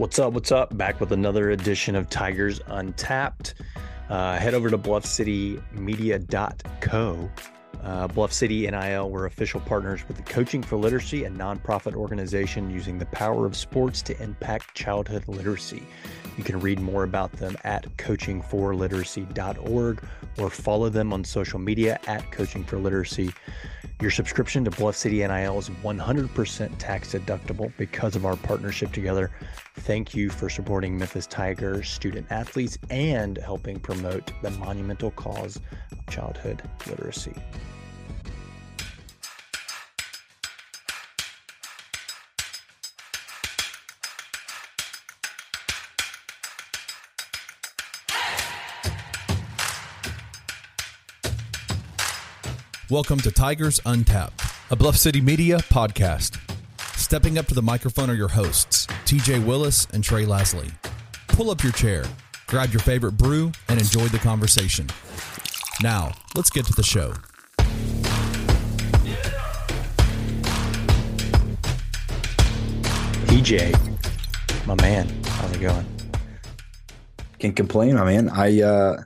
What's up? What's up? Back with another edition of Tigers Untapped. Uh, head over to bluffcitymedia.co. Uh, Bluff City NIL, we're official partners with the Coaching for Literacy, a nonprofit organization using the power of sports to impact childhood literacy. You can read more about them at coachingforliteracy.org or follow them on social media at Coaching for Literacy. Your subscription to Bluff City NIL is 100% tax deductible because of our partnership together. Thank you for supporting Memphis Tiger student athletes and helping promote the monumental cause of childhood literacy. Welcome to Tigers Untapped, a Bluff City Media podcast. Stepping up to the microphone are your hosts, TJ Willis and Trey Lasley. Pull up your chair, grab your favorite brew, and enjoy the conversation. Now, let's get to the show. TJ, my man, how's it going? Can't complain, my man. I uh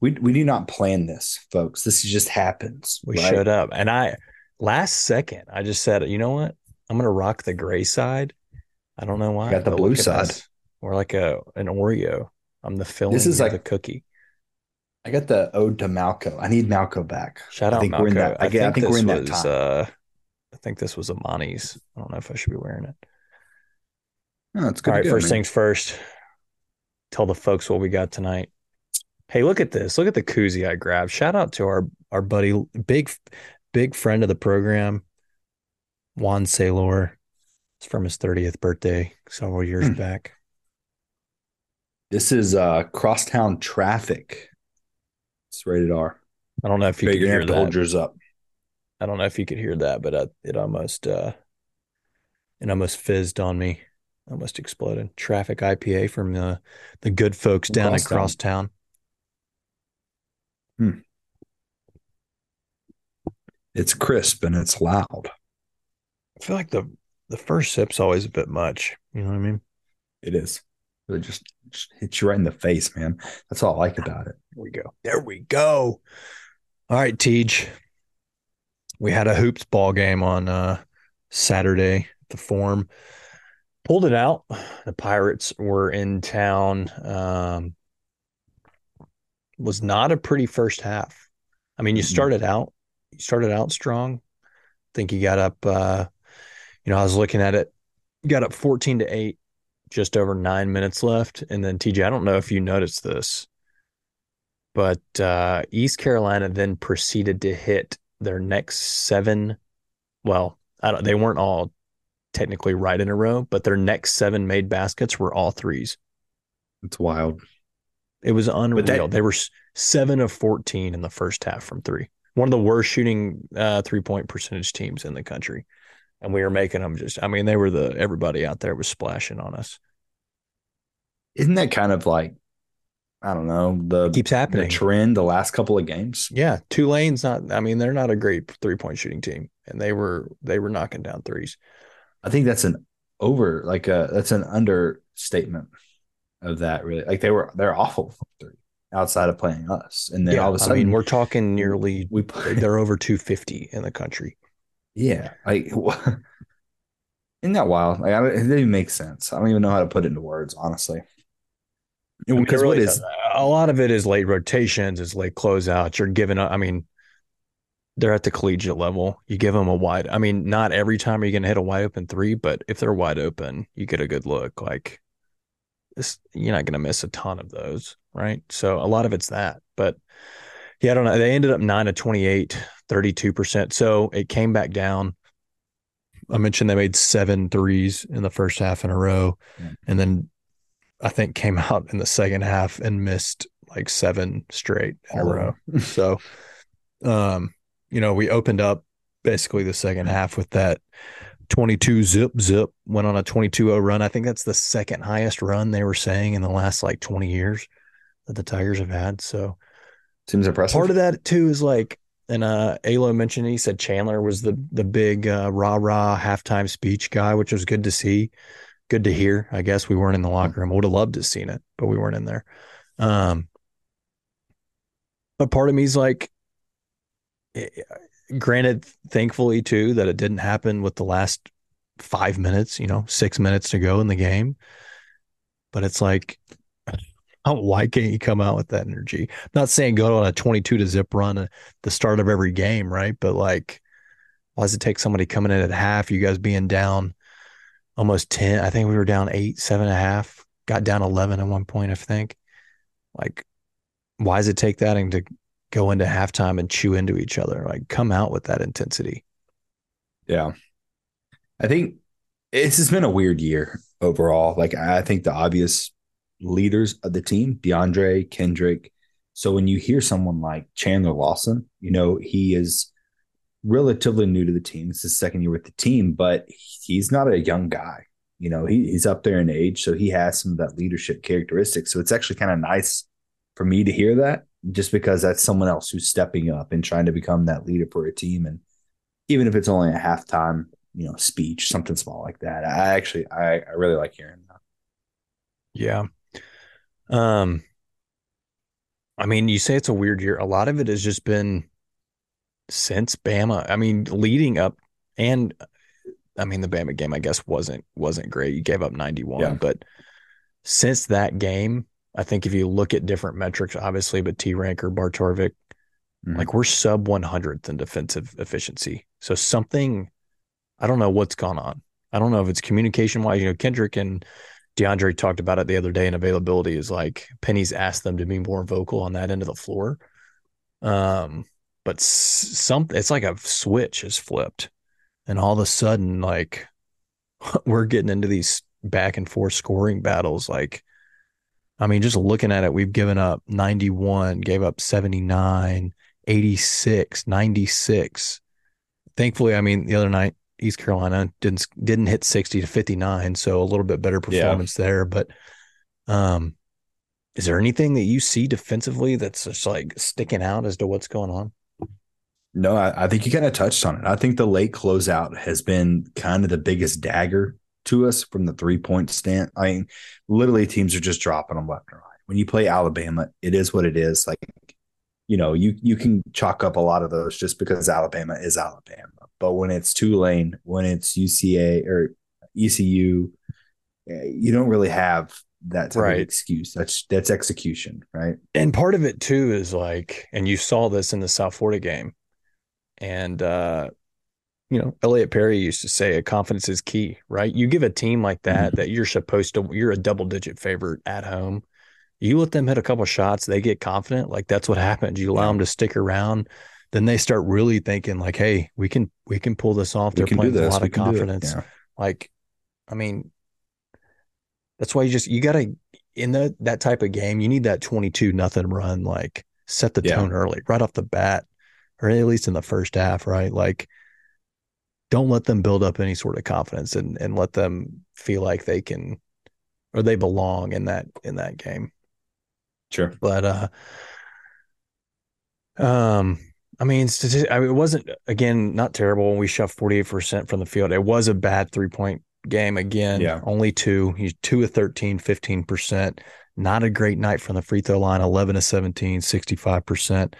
we we do not plan this, folks. This just happens. We right? showed up, and I last second I just said, you know what? I'm gonna rock the gray side. I don't know why. got the blue side. We're like a an Oreo. I'm the filling. This is like- a cookie. I got the ode to Malco. I need Malco back. Shout out I think Malco. we're in that- I get- I think we're this in that was, time. Uh, I think this was Amani's. I don't know if I should be wearing it. Oh, it's good. All right, go, first man. things first. Tell the folks what we got tonight. Hey, look at this. Look at the koozie I grabbed. Shout out to our our buddy, big big friend of the program, Juan Saylor. It's from his 30th birthday several years Hmm. back. This is uh crosstown traffic. It's rated R. I don't know if you You're could hear have to hold that. yours up. I don't know if you could hear that, but uh, it almost uh it almost fizzed on me. Almost exploded. Traffic IPA from the the good folks down at Crosstown. Crosstown. It's crisp and it's loud. I feel like the the first sip's always a bit much. You know what I mean? It is. It just, just hits you right in the face, man. That's all I like about it. There we go. There we go. All right, Tej. We had a hoops ball game on uh Saturday at the Forum. Pulled it out. The Pirates were in town. Um was not a pretty first half. I mean, you started out you started out strong. I think you got up uh you know, I was looking at it, you got up 14 to 8, just over nine minutes left. And then TJ, I don't know if you noticed this but uh, East Carolina then proceeded to hit their next seven. Well, I don't, they weren't all technically right in a row, but their next seven made baskets were all threes. It's wild. It was unreal. that- they were seven of fourteen in the first half from three. One of the worst shooting uh, three point percentage teams in the country, and we were making them just. I mean, they were the everybody out there was splashing on us. Isn't that kind of like I don't know, the It keeps the happening. trend the last couple of games? Yeah, Tulane's not. I mean, they're not a great three point shooting team, and they were they were knocking down threes. I think that's an over like a that's an understatement of that really. Like they were they're awful from three outside of playing us. And then yeah, all of a sudden I mean, we're talking nearly. we play They're over two fifty in the country. yeah. Like isn't that wild? Like I don't, it doesn't even make sense. I don't even know how to put it into words, honestly. Because really is uh, a lot of it is late rotations, is late closeouts. You're giving up. I mean, they're at the collegiate level. You give them a wide. I mean, not every time are you going to hit a wide open three, but if they're wide open, you get a good look. Like this, you're not going to miss a ton of those, right? So a lot of it's that. But yeah, I don't know. They ended up nine to 28, 32%. So it came back down. I mentioned they made seven threes in the first half in a row, Yeah. and then I think came out in the second half and missed like seven straight in a All of row. So, um, you know, we opened up basically the second half with that 22 zip zip went on a 22-0 run. I think that's the second highest run they were saying in the last like 20 years that the Tigers have had. So seems impressive. part of that too is like and uh Alo mentioned he said Chandler was the the big uh rah rah halftime speech guy, which was good to see. good to hear. I guess we weren't in the locker room. Would have loved to have seen it, but we weren't in there. Um, but part of me is like, eh, granted, thankfully too that it didn't happen with the last five minutes. You know, six minutes to go in the game. But it's like, oh, why can't you come out with that energy? I'm not saying go on a 22 to zip run at the start of every game, right? But like, why does it take somebody coming in at half? You guys being down almost 10. I think we were down eight, seven and a half, got down 11 at one point, I think. Like, why does it take that and to go into halftime and chew into each other? Like, come out with that intensity. Yeah. I think it's just been a weird year overall. Like, I think the obvious leaders of the team, DeAndre, Kendric. So when you hear someone like Chandler Lawson, you know, he is relatively new to the team. It's his second year with the team, but he's not a young guy. You know, he, he's up there in age, so he has some of that leadership characteristics. So it's actually kind of nice for me to hear that, just because that's someone else who's stepping up and trying to become that leader for a team. And even if it's only a halftime, you know, speech, something small like that, I actually I, I really like hearing that. Yeah. Um, I mean, you say it's a weird year. A lot of it has just been since Bama. I mean, leading up and I mean the Bama game I guess wasn't wasn't great. You gave up 91, yeah. but since that game, I think if you look at different metrics, obviously, but T rank or Bart Torvik, mm-hmm. like we're sub 100th in defensive efficiency. So something, I don't know what's gone on. I don't know if it's communication wise. You know, Kendric and DeAndre talked about it the other day, and availability is like Penny's asked them to be more vocal on that end of the floor. Um, but some it's like a switch is flipped and all of a sudden like we're getting into these back and forth scoring battles like i mean just looking at it we've given up 91 gave up 79 86 96 thankfully i mean the other night east carolina didn't didn't hit 60 to 59 so a little bit better performance yeah. there but um is there anything that you see defensively that's just like sticking out as to what's going on no, I, I think you kind of touched on it. I think the late closeout has been kind of the biggest dagger to us from the three point stand. I mean, literally teams are just dropping them left and right. When you play Alabama, it is what it is. Like, you know, you you can chalk up a lot of those just because Alabama is Alabama. But when it's Tulane, when it's UCA or ECU, eh, you don't really have that type right. of excuse. That's that's execution, right? And part of it too is like, and you saw this in the South Florida game. And uh, you know, Elliot Perry used to say, "A confidence is key." Right? You give a team like that mm-hmm. that you're supposed to, you're a double digit favorite at home. You let them hit a couple shots, they get confident. Like that's what happens. You allow yeah. them to stick around, then they start really thinking like, "Hey, we can we can pull this off." They're playing with a lot we of confidence. Yeah. Like, I mean, that's why you just you got to in the that type of game, you need that twenty two nothing run. Like set the yeah. tone early, right off the bat or at least in the first half, right? Like, don't let them build up any sort of confidence and and let them feel like they can or they belong in that in that game. Sure, but uh, um, I mean, I mean, it wasn't again not terrible when we shot eight percent from the field. It was a bad three point game again. Yeah, only two. He's two of 13, 15 percent. Not a great night from the free throw line. Eleven to 17, 65 percent.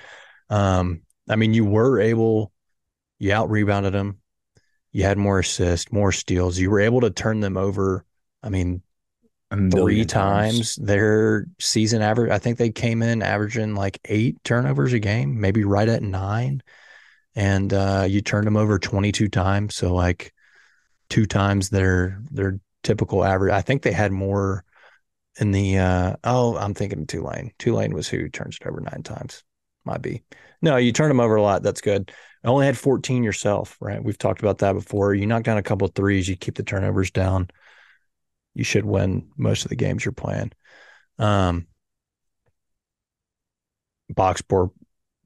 Um, I mean, you were able, you out rebounded them. You had more assists, more steals. You were able to turn them over. I mean, three times. times their season average. I think they came in averaging like eight turnovers a game, maybe right at nine. And uh, you turned them over 22 times. So like two times their their typical average. I think they had more in the uh, oh, I'm thinking Tulane. Tulane was who turns it over nine times. Might be. No, you turn them over a lot. That's good. I only had 14 yourself, right? We've talked about that before. You knock down a couple of threes, you keep the turnovers down. You should win most of the games you're playing. Um, box score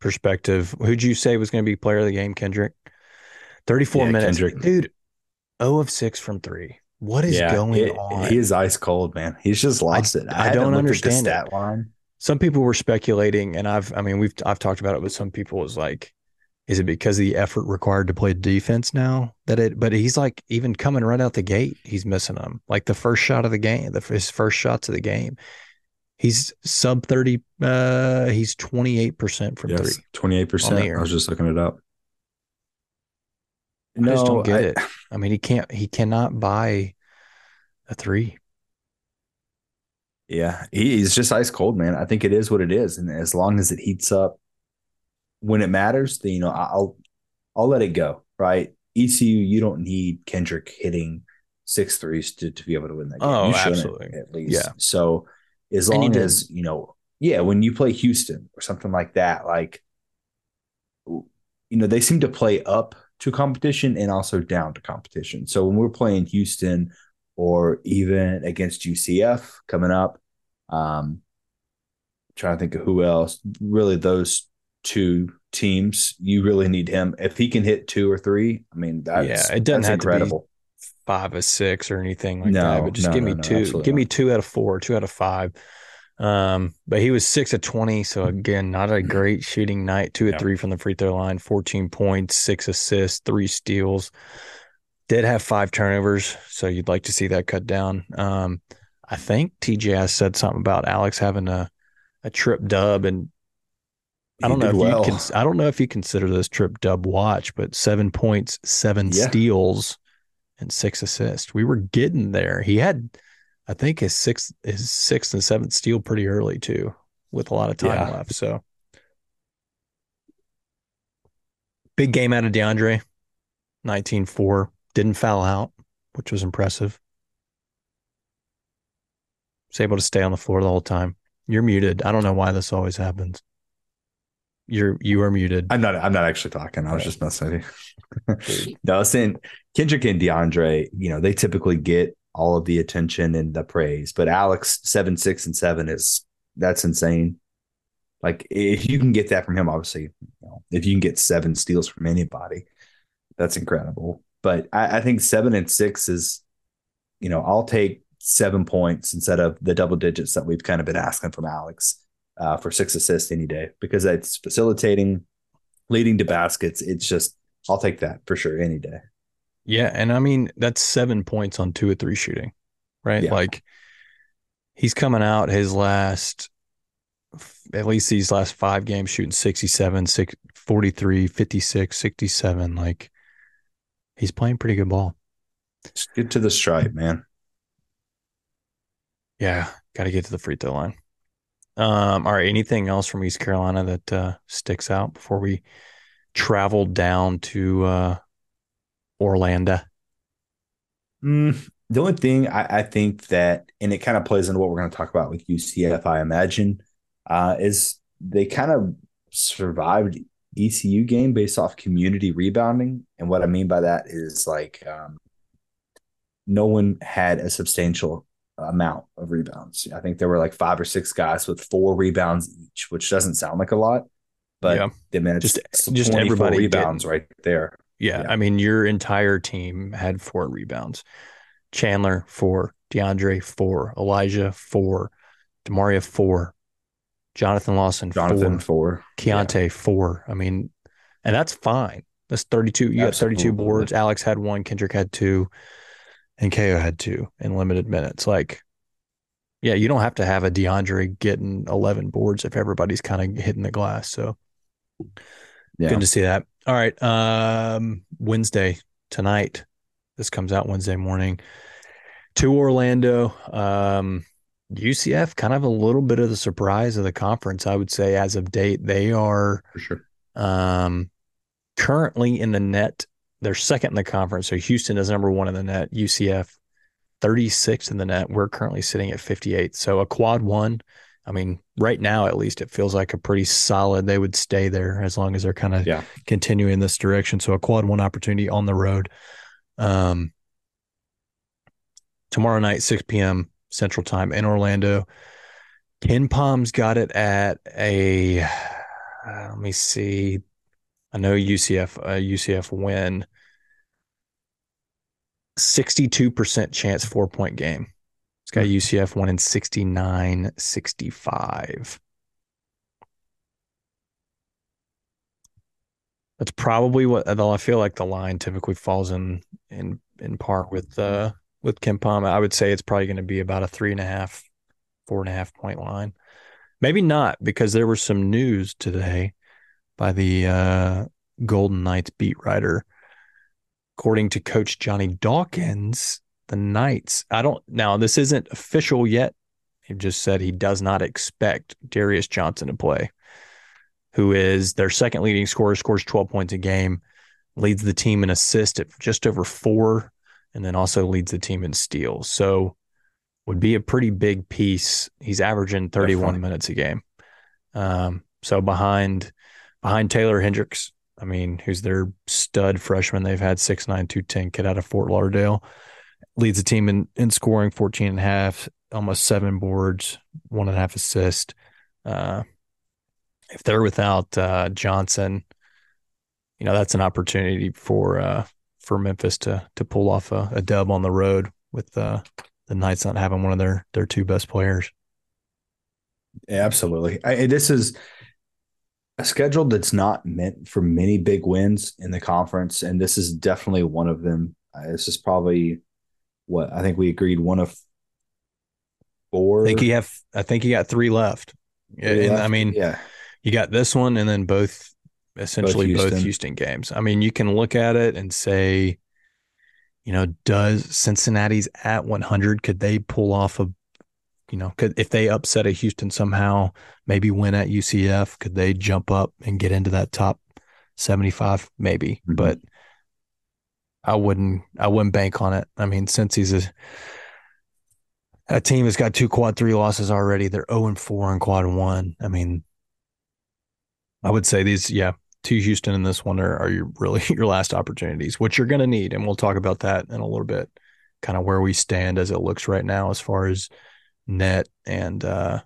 perspective, who'd you say was going to be player of the game, Kendric? 34 yeah, minutes. Kendric. Dude, 0 of 6 from three. What is yeah, going it, on? He is ice cold, man. He's just lost I, it. I, I don't understand that line some people were speculating, and I've, I mean, we've, I've talked about it with some people. Is like Is it because of the effort required to play defense now that it? But he's like even coming right out the gate, he's missing them. Like the first shot of the game, the his first shots of the game, he's sub thirty. Uh, he's twenty eight percent from Yes, three. twenty eight percent. I was just looking it up. I just don't get I- it. I mean, he can't. He cannot buy a three. Yeah, he's just ice cold, man. I think it is what it is, and as long as it heats up when it matters, then you know I'll I'll let it go. Right? ECU, you don't need Kendric hitting six threes to to be able to win that game. Oh, you absolutely. at least. Yeah. So as long didn't. as you know, yeah, when you play Houston or something like that, like you know, they seem to play up to competition and also down to competition. So when we're playing Houston or even against UCF coming up, um, trying to think of who else. Really, those two teams, you really need him. If he can hit two or three, I mean, that's Yeah, it doesn't have to be five or six or anything like No, that. But just no, give me no, two. Give me two out of four, two out of five. Um, but he was six of twenty, so again, not a great shooting night. Two of three from the free throw line, fourteen points, six assists, three steals. Did have five turnovers, so you'd like to see that cut down. Um, I think TJ said something about Alex having a a trip dub, and I don't know if well. you can. I don't know if you consider this trip dub watch, but seven points, seven Yeah. steals, and six assists. We were getting there. He had, I think, his sixth, his sixth and seventh steal pretty early too, with a lot of time Yeah. left. So, big game out of DeAndre, 19-4. Didn't foul out, which was impressive. Was able to stay on the floor the whole time. You're muted. I don't know why this always happens. You're you are muted. I'm not. I'm not actually talking. I was Right. just messing with you. no, I was saying Kendric and DeAndre. You know, they typically get all of the attention and the praise, but Alex seven, six, and seven is that's insane. Like if you can get that from him, obviously, you know, if you can get seven steals from anybody, that's incredible. But I, I think seven and six is, you know, I'll take seven points instead of the double digits that we've kind of been asking from Alex uh, for six assists any day because it's facilitating, leading to baskets. It's just I'll take that for sure any day. Yeah, and I mean that's seven points on two or three shooting, right? Yeah. Like he's coming out his last at least these last five games shooting 67, six, 43, 56, 67. Like he's playing pretty good ball. Just get to the stripe, man. Yeah, got to get to the free throw line. Um, all right, anything else from East Carolina that uh, sticks out before we travel down to uh, Orlando? Mm, the only thing I, I think that, and it kind of plays into what we're going to talk about with UCF, I imagine, uh, is they kind of survived ECU game based off community rebounding. And what I mean by that is like um, no one had a substantial amount of rebounds. I think there were like five or six guys with four rebounds each, which doesn't sound like a lot, but Yeah. Mean, it's Just- just everybody rebounds right there. Yeah, Yeah. I mean, your entire team had four rebounds. Chandler four, DeAndre four, Elijah four, Damaria four, Jonathan Lawson Jonathan four, four. Keonte four. I mean, and that's fine. That's thirty-two. You got thirty-two boards. Alex had one. Kendric had two, and KO had two in limited minutes. Like, yeah, you don't have to have a DeAndre getting eleven boards if everybody's kind of hitting the glass. So Yeah. Good to see that. All right. Um, Wednesday tonight. This comes out Wednesday morning to Orlando. Um, UCF, kind of a little bit of the surprise of the conference, I would say, as of date. They are for sure. um, currently in the net. They're second in the conference. So Houston is number one in the net. UCF 36 in the net. We're currently sitting at 58. So a quad one. I mean, right now, at least, it feels like a pretty solid. They would stay there as long as they're kind of Yeah. continuing this direction. So a quad one opportunity on the road. Um, tomorrow night, 6 p.m. Central Time in Orlando. KenPom's got it at a. uh, let me see. I know UCF. Uh, UCF win. Sixty-two percent chance four point game. It's got UCF winning 69-65. That's probably what although I feel like the line typically falls in in in part with uh with KenPom. I would say it's probably going to be about a three and a half, four and a half point line. Maybe not because there was some news today by the uh, Golden Knights beat writer. According to Coach Johnny Dawkins, the Knights. I don't now. This isn't official yet. He just said he does not expect Darius Johnson to play who is their second leading scorer, scores 12 points a game, leads the team in assists at just over four, and then also leads the team in steals. So would be a pretty big piece. He's averaging 31 Definitely. minutes a game. Um, so behind behind Taylor Hendricks, I mean, who's their stud freshman. They've had 6'9, 210 kid out of Fort Lauderdale. Leads the team in, in scoring 14 and a half, almost seven boards, one and a half assist. Uh, if they're without uh, Johnson, you know that's an opportunity for uh, for Memphis to to pull off a, a dub on the road with uh, the Knights not having one of their their two best players. Absolutely. I, this is a schedule that's not meant for many big wins in the conference, and this is definitely one of them. Uh, this is probably what I think we agreed one of four. I think you have. I think you got three left. Three left? I mean, yeah you got this one and then both essentially both Houston. both Houston. games. I mean, you can look at it and say, you know, does Cincinnati's at 100? Could they pull off a, you know, could if they upset a Houston somehow, maybe win at UCF, could they jump up and get into that top 75? Maybe, mm-hmm. but I wouldn't, I wouldn't bank on it. I mean, since he's a, a team has got two quad three losses already. They're 0 and 4 in quad one. I mean, I would say these, yeah, two Houston and this one are, are your really your last opportunities, which you're going to need, and we'll talk about that in a little bit. Kind of where we stand as it looks right now, as far as net and uh,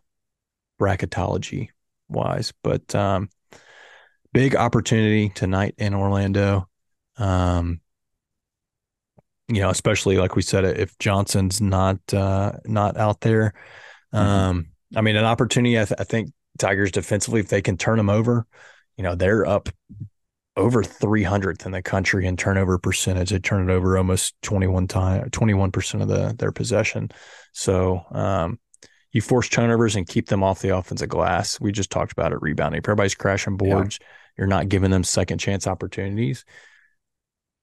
bracketology wise. But um, big opportunity tonight in Orlando. Um, you know, especially like we said, if Johnson's not uh, not out there. Mm-hmm. Um, mm-hmm. I mean, an opportunity. I, th- I think Tigers defensively, if they can turn them over, you know, they're up over 300th in the country in turnover percentage. They turn it over almost 21 time, 21% of the their possession. So, um, you force turnovers and keep them off the offensive glass. We just talked about it rebounding. If everybody's crashing boards, yeah. you're not giving them second chance opportunities.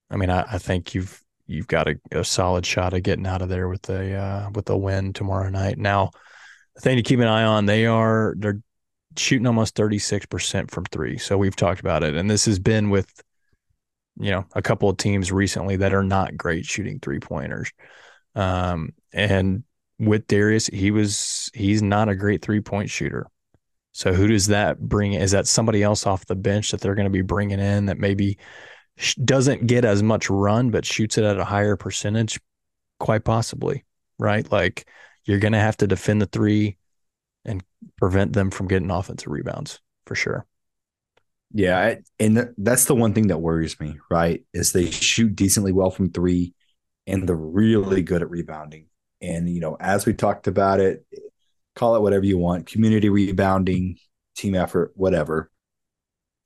I mean, I, I think you've you've got a, a, solid shot of getting out of there with a uh, with a win tomorrow night. Now, the thing to keep an eye on, they are they're shooting almost 36% from three. So we've talked about it. And this has been with, you know, a couple of teams recently that are not great shooting three pointers. Um, and with Darius, he was, he's not a great three point shooter. So who does that bring? Is that somebody else off the bench that they're going to be bringing in that maybe doesn't get as much run, but shoots it at a higher percentage? Quite possibly, right? Like you're going to have to defend the three and prevent them from getting offensive rebounds for sure. Yeah, and that's the one thing that worries me, right? Is they shoot decently well from 3 and they're really good at rebounding. And you know, as we talked about it, call it whatever you want, community rebounding, team effort, whatever.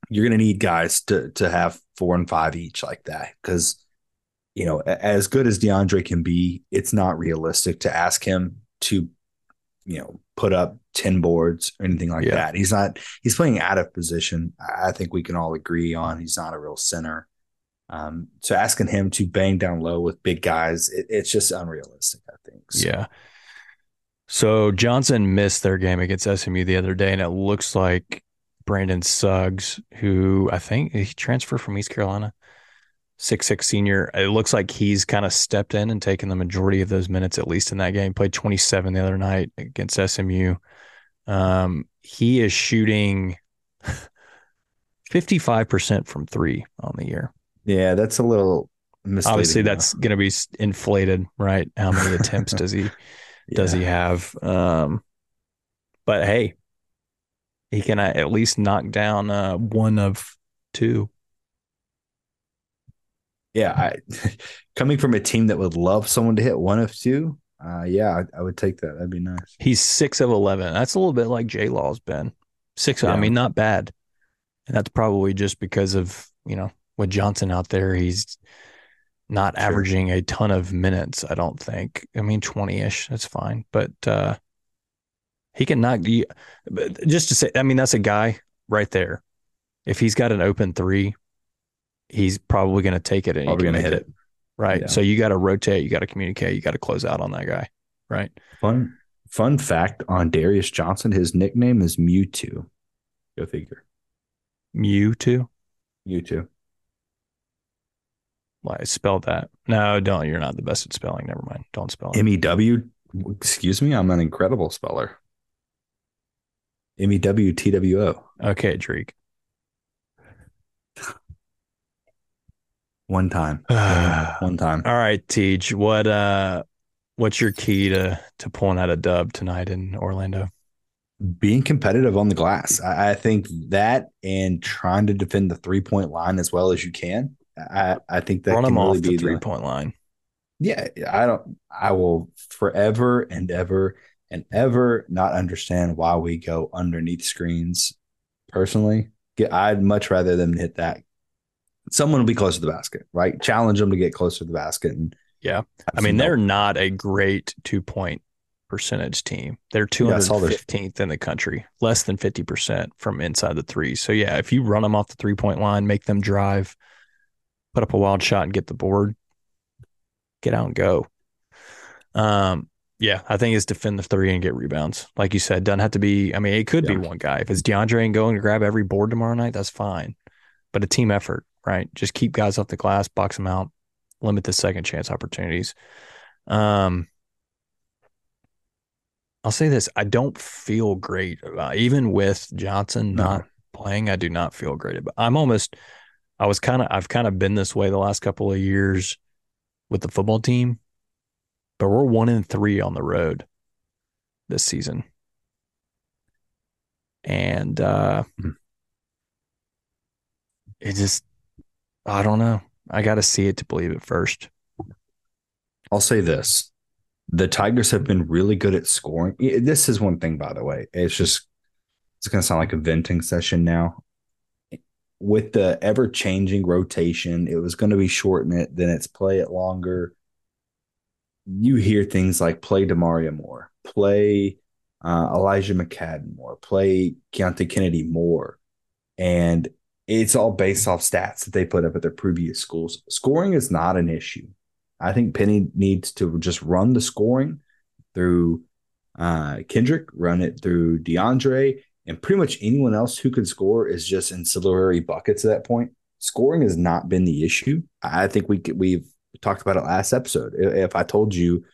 You're going to need guys to to have 4 and 5 each like that cuz you know, as good as DeAndre can be, it's not realistic to ask him to you know, put up 10 boards or anything like yeah. that. He's not, he's playing out of position. I think we can all agree on he's not a real center. Um, so asking him to bang down low with big guys, it, it's just unrealistic, I think. So. Yeah. So Johnson missed their game against SMU the other day, and it looks like Brandon Suggs, who I think he transferred from East Carolina, six six senior. It looks like he's kind of stepped in and taken the majority of those minutes, at least in that game. Played 27 the other night against SMU. Um, he is shooting 55% from three on the year. Yeah, that's a little Obviously, that's going to be inflated, right? How many attempts does he yeah. does he have? Um, but hey, he can at least knock down uh, one of two yeah, I, coming from a team that would love someone to hit one of two, uh, yeah, I, I, would take that. That'd be nice. He's six of eleven. That's a little bit like J Law's been six. Yeah. I mean, not bad, and that's probably just because of you know, with Johnson out there, he's not Sure. averaging a ton of minutes, I don't think. I mean, 20 ish, that's fine. But uh, he can knock just to say, I mean, that's a guy right there. If he's got an open three, he's probably going to take it and Probably he can gonna hit hit it. Right. Yeah. So you got to rotate, you got to communicate, you got to close out on that guy. Right. Fun fun fact on Darius Johnson, his nickname is Mewtwo. Go figure. Mewtwo. Mewtwo. Why spell that? No, don't. You're not the best at spelling. Never mind. Don't spell it. M E W. Excuse me, I'm an incredible speller. M E W T W O. Okay, Drake. One time. One time. All right, Tej. What uh what's your key to to pulling out a dub tonight in Orlando? Being competitive on the glass. I, I think that and trying to defend the three point line as well as you can. I, I think that Run can them really off be the the- three point line. yeah, I don't. I will forever and ever and ever not understand why we go underneath screens. Personally, I'd much rather them hit that. Someone will be close to the basket, right? Challenge them to get closer to the basket. And Yeah. I mean, they're help. not a great two point percentage team. They're Yeah, I saw their- 215th in the country, less than 50% from inside the three. So, yeah, if you run them off the three point line, make them drive, put up a wild shot and get the board, get out and go. Um, yeah, I think it's defend the three and get rebounds. Like you said, doesn't have to be. I mean, it could Yeah. be one guy. If it's DeAndre and going to grab every board tomorrow night, that's fine. But a team effort, right? Just keep guys off the glass, box them out, limit the second chance opportunities. Um, I'll say this: I don't feel great about even with Johnson No. not playing. I do not feel great about. I'm almost. I was kind of. I've kind of been this way the last couple of years with the football team, but we're one in three on the road this season, and uh, Mhm. it just. I don't know. I got to see it to believe it first. I'll say this. The Tigers have been really good at scoring. This is one thing, by the way. It's just, it's going to sound like a venting session now. With the ever changing rotation, it was going to be shorten it, then it's play it longer. You hear things like play Damaria more, play uh, Elijah McCadden more, play Keonte Kennedy more. And it's all based off stats that they put up at their previous schools. Scoring is not an issue. I think Penny needs to just run the scoring through uh, Kendric, run it through DeAndre, and pretty much anyone else who can score is just ancillary buckets at that point. Scoring has not been the issue. I think we we've talked about it last episode. If I told you,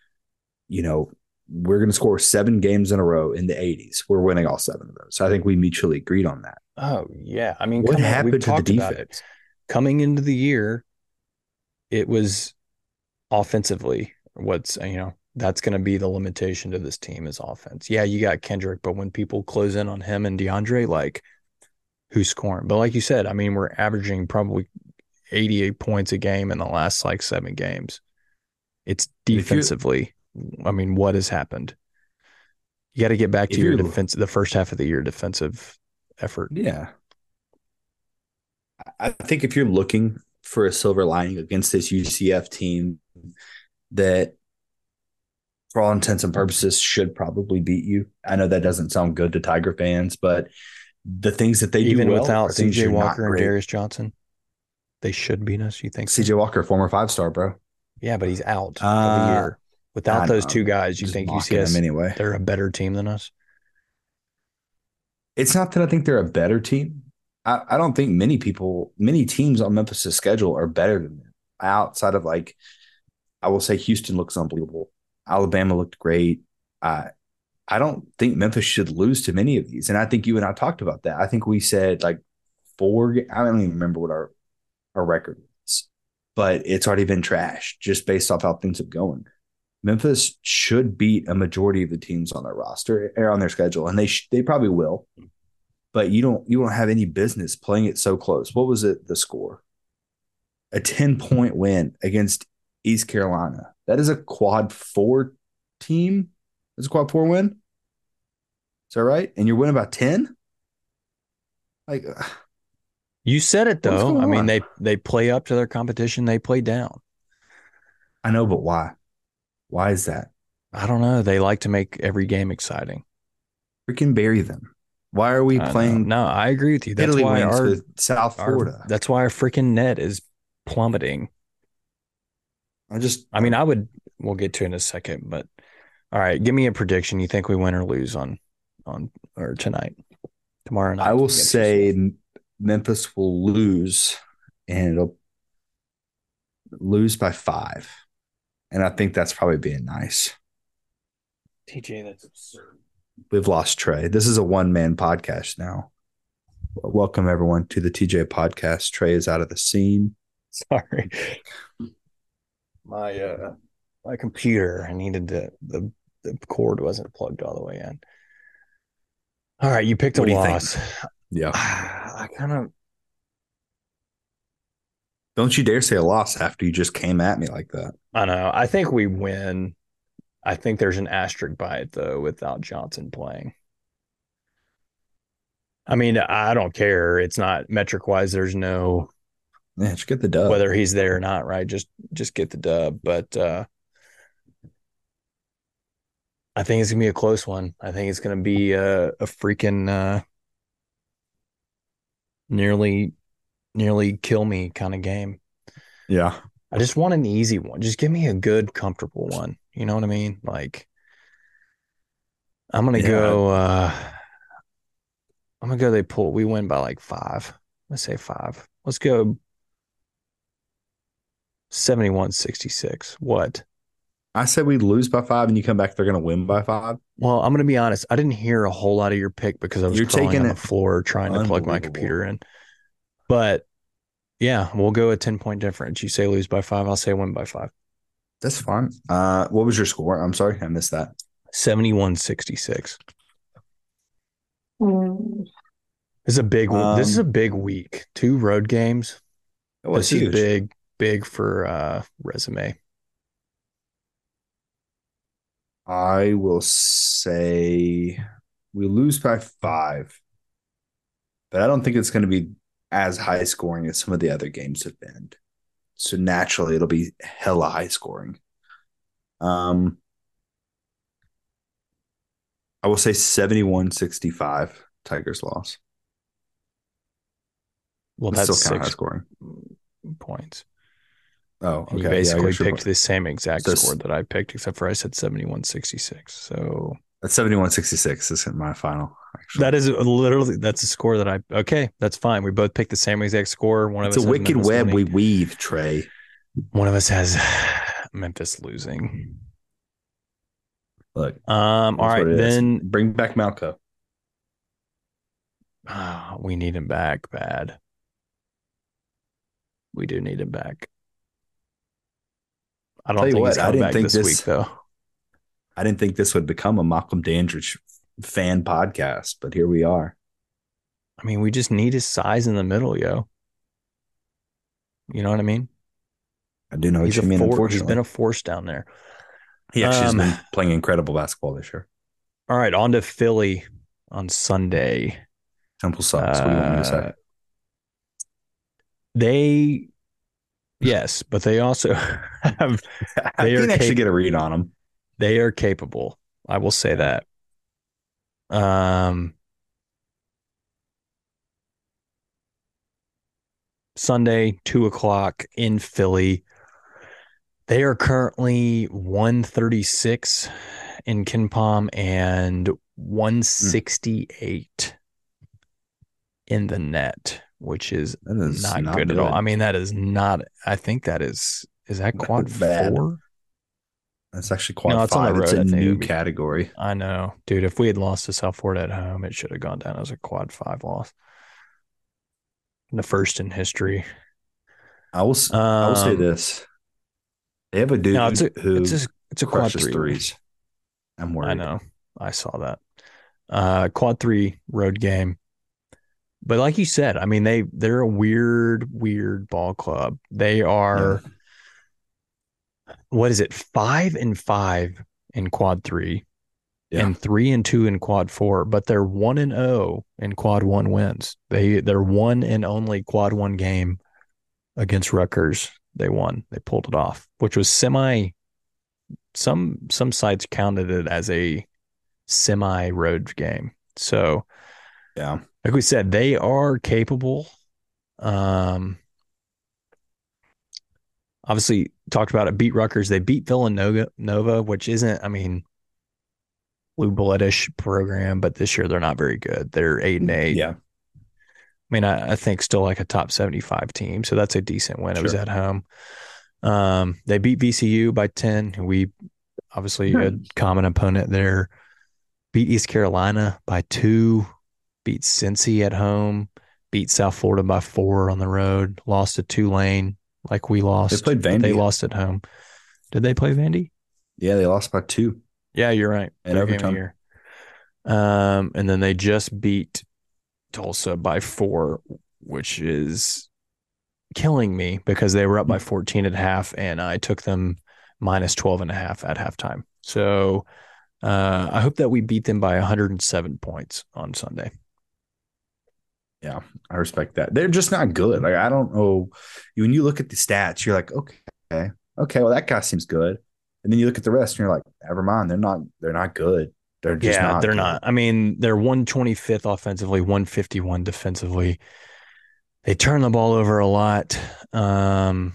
you know, we're going to score seven games in a row in the 80s, we're winning all seven of those. So I think we mutually agreed on that. Oh yeah, I mean, What come on, happened to the talked about it. defense? Coming into the year, it was offensively. What's you know that's going to be the limitation to this team is offense. Yeah, you got Kendric, but when people close in on him and DeAndre, like who's scoring? But like you said, I mean, we're averaging probably 88 points a game in the last like seven games. It's defensively. I mean, what has happened? You got to get back to If your defense, the first half of the year defensive effort. Yeah. I think if you're looking for a silver lining against this UCF team that for all intents and purposes should probably beat you. I know that doesn't sound good to Tiger fans, but the things that they Even well without CJ Walker and. Darius Johnson, they should beat us. You think? so? CJ Walker, former five star, bro. Yeah, but he's out Uh, the year. Without those know. two guys, you Just think UCF anyway. they're a better team than us? It's not that I think they're a better team. I, I don't think many people, many teams on Memphis' schedule are better than them. Outside of like, I will say Houston looks unbelievable. Alabama looked great. I I don't think Memphis should lose to many of these. And I think you and I talked about that. I think we said like four. I don't even remember what our our record was, but it's already been trashed just based off how things have going. Memphis should beat a majority of the teams on their roster or on their schedule, and they sh- they probably will. But you don't you don't have any business playing it so close. What was it? The score? A ten point win against East Carolina. That is a quad four team. That's a quad four win. Is that right? And you're winning by ten. Like, ugh. You said it though. I mean, they they play up to their competition. They play down. I know, but why? Why is that? I don't know. They like to make every game exciting. Freaking bury them. Why are we I know. playing No, I agree with you. That's Italy why wins our, South our Florida? that's why our freaking net is plummeting. I just, I mean, I would. We'll get to it in a second, but all right, give me a prediction. You think we win or lose on on or tonight, tomorrow night? I will say Memphis will lose, and it'll lose by five, and I think that's probably being nice. TJ, that's absurd. We've lost Trey. This is a one man podcast now. Welcome everyone to the TJ podcast. Trey is out of the scene. Sorry, my uh my computer. I needed the the the cord wasn't plugged all the way in. All right, you picked a What do you think? loss. Yeah. I kind of Don't you dare say a loss after you just came at me like that. I know. I think we win. I think there's an asterisk by it though, without Johnson playing. I mean, I don't care. It's not metric wise. There's no Yeah, just get the dub. whether he's there or not, right? Just just get the dub. But uh I think it's gonna be a close one. I think it's gonna be a, a freaking uh nearly nearly kill me kind of game. yeah. I just want an easy one. Just give me a good, comfortable one. You know what I mean? Like I'm gonna Yeah. go uh I'm gonna go they pull we win by like five. Let's say five. Let's go 71 66. What? I said we'd lose by five and you come back, they're going to win by five. Well, I'm gonna be honest. I didn't hear a whole lot of your pick because I was You're crawling taking on the floor trying to plug my computer in. But yeah, we'll go a 10 point difference. You say lose by five, I'll say win by five. That's fine. Uh, what was your score? I'm sorry, I missed that. 71 66. This is a big this is a Um, big week. Two road games. It was this huge. is big, big for uh resume. I will say we lose by five, but I don't think it's going to be as high scoring as some of the other games have been. So naturally, it'll be hella high scoring. Um, I will say 71 65 Tigers loss. Well, That's that's still kind of high scoring. points. Oh, okay. you Yeah, basically you're picked the same exact So score that I picked, except for I said 71 66. So That's 71 66 is my final. Actually, that is literally that's a score that I okay, that's fine. We both picked the same exact score. One it's of a us has wicked web we weave, Trey. one of us has Memphis losing. Look, Um, all right, that's right, what it is. then bring back Malco. Ah, we need him back bad. We do need him back. I don't think he's what, I didn't back think this, this- week though. I didn't think this would become a Malcolm Dandridge fan podcast, but here we are. I mean, we just need his size in the middle, yo. You know what I mean? I do know what He's you a mean. force. He's been a force down there. he actually um, has been playing incredible basketball this year. All right, on to Philly on Sunday. Temple sucks. what do you want me to say? Uh, They, yes, but they also have I they are can actually get a read on him. They are capable. I will say that. Um, Sunday, two o'clock in Philly. They are currently 136 in KenPom and 168 in the net, which is is not, not good, at all. I mean, that is not, I think that is, is that quad four? That's actually quad No, it's five. It's road. a I think new be- category. I know, dude. If we had lost to South Florida at home, it should have gone down as a quad five loss. The first in history. I will. s- I will say Um, this: they have a dude No, it's a who it's a it's a quad three. threes. I'm worried. I know. I saw that. Uh quad three road game. But like you said, I mean they they're a weird, weird ball club. They are what is it, five and five in quad three. Yeah. and three and two in quad four, but they're one and zero in quad one wins. They they're one and only quad one game against Rutgers. They won. They pulled it off, which was semi. Some some sites counted it as a semi road game. So Yeah. like we said, they are capable. Um, obviously, talked about it. Beat Rutgers. They beat Villanova, Nova, which isn't. I mean, blue bloodish program, but this year they're not very good. They're eight and eight. Yeah. I mean, I, I think still like a top seventy-five team, so that's a decent win. It was at home. Um, they beat VCU by ten. We obviously a common opponent there. Beat East Carolina by two. Beat Cincy at home. Beat South Florida by four on the road. Lost to Tulane like we lost. They played Vandy. They lost at home. Did they play Vandy? Yeah, they lost by two. Yeah, you're right. In Third game of overtime. Um, and then they just beat Tulsa by four, which is killing me because they were up by 14 at half and I took them minus 12 and a half at halftime. So uh, I hope that we beat them by 107 points on Sunday. I respect that. They're just not good. Like I don't know. When you look at the stats, you're like, okay, okay, well that guy seems good. And then you look at the rest, and you're like, never mind. They're not. They're not good. They're just yeah, not. they're good. not. I mean, they're 125th offensively, 151 defensively. They turn the ball over a lot. Um,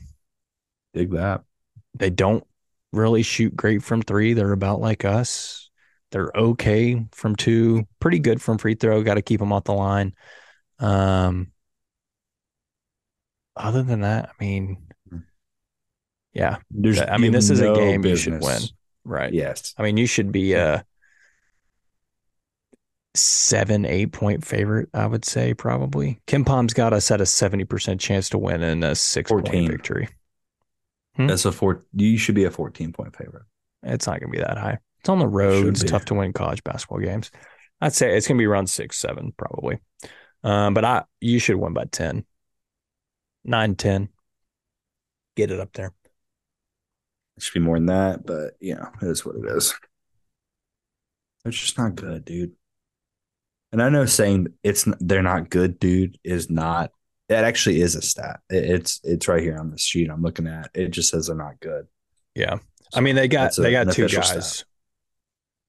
Dig that. they don't really shoot great from three. They're about like us. They're okay from two, pretty good from free throw. Got to keep them off the line. Um, other than that, I mean, yeah, There's. I mean, this is a no game you should win. right. Yes. I mean, you should be a seven, eight point favorite, I would say, probably. KenPom's got us at a 70% chance to win and a six point 14. victory. Hmm? That's a four. You should be a 14 point favorite. It's not going to be that high. It's on the road. Should It's tough to win college basketball games. I'd say it's going to be around six, seven, probably. Um, but I, you should win by 10, nine, 10. Get it up there. It should be more than that, but you know, it is what it is. It's just not good, dude. And I know saying it's they're not good, dude, is not. That actually is a stat. It- It's it's right here on the sheet I'm looking at. It just says they're not good. Yeah. I mean, they got they got two guys, stat.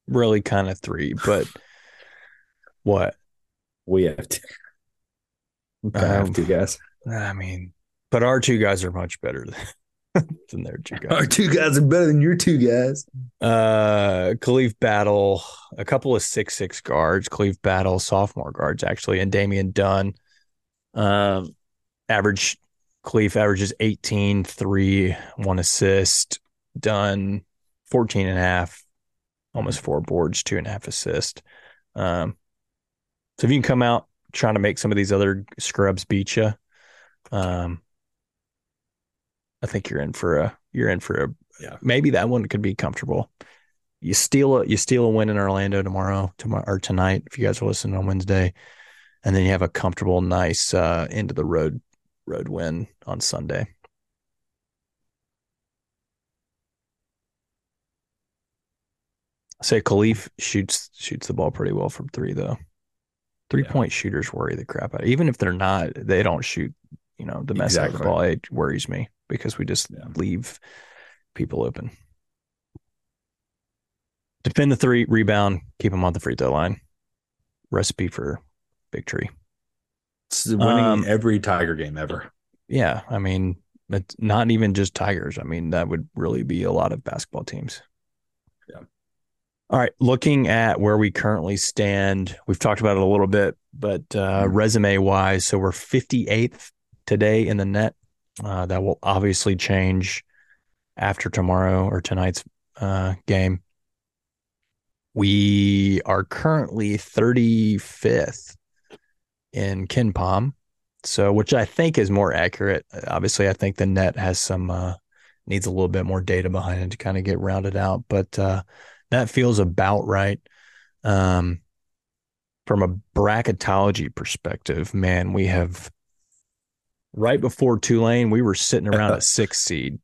really kind of three, but what? We have to. We kinda Um, have two guys. I mean, but our two guys are much better than, than their two guys. Our two guys are better than your two guys. Uh, Khalif Battle, a couple of six six guards, Khalif Battle, sophomore guards actually, and Damian Dunn. Um, average Khalif averages 18, three, one assist. Dunn, 14 and a half, almost four boards, two and a half assist. Um, so if you can come out trying to make some of these other scrubs beat you, um, I think you're in for a you're in for a Yeah. maybe that one could be comfortable. You steal a you steal a win in Orlando tomorrow, tomorrow or tonight if you guys are listening on Wednesday, and then you have a comfortable, nice uh end of the road road win on Sunday. I say Khalif shoots shoots the ball pretty well from three though. Three Yeah. point shooters worry the crap out. of Even if they're not, they don't shoot. You know the mess out of the ball. It worries me because we just Yeah. leave people open. Defend the three, rebound, keep them on the free throw line. Recipe for victory. It's winning Um, every Tiger game ever. Yeah, I mean, it's not even just Tigers. I mean, that would really be a lot of basketball teams. All right, looking at where we currently stand, we've talked about it a little bit, but uh, Mhm. resume wise, so we're 58th today in the net. Uh, that will obviously change after tomorrow or tonight's uh, game. We are currently 35th in KenPom. So, which I think is more accurate. Obviously, I think the net has some uh, needs a little bit more data behind it to kind of get rounded out, but uh, that feels about right. Um, from a bracketology perspective, man, we have right before Tulane, we were sitting around a six seed,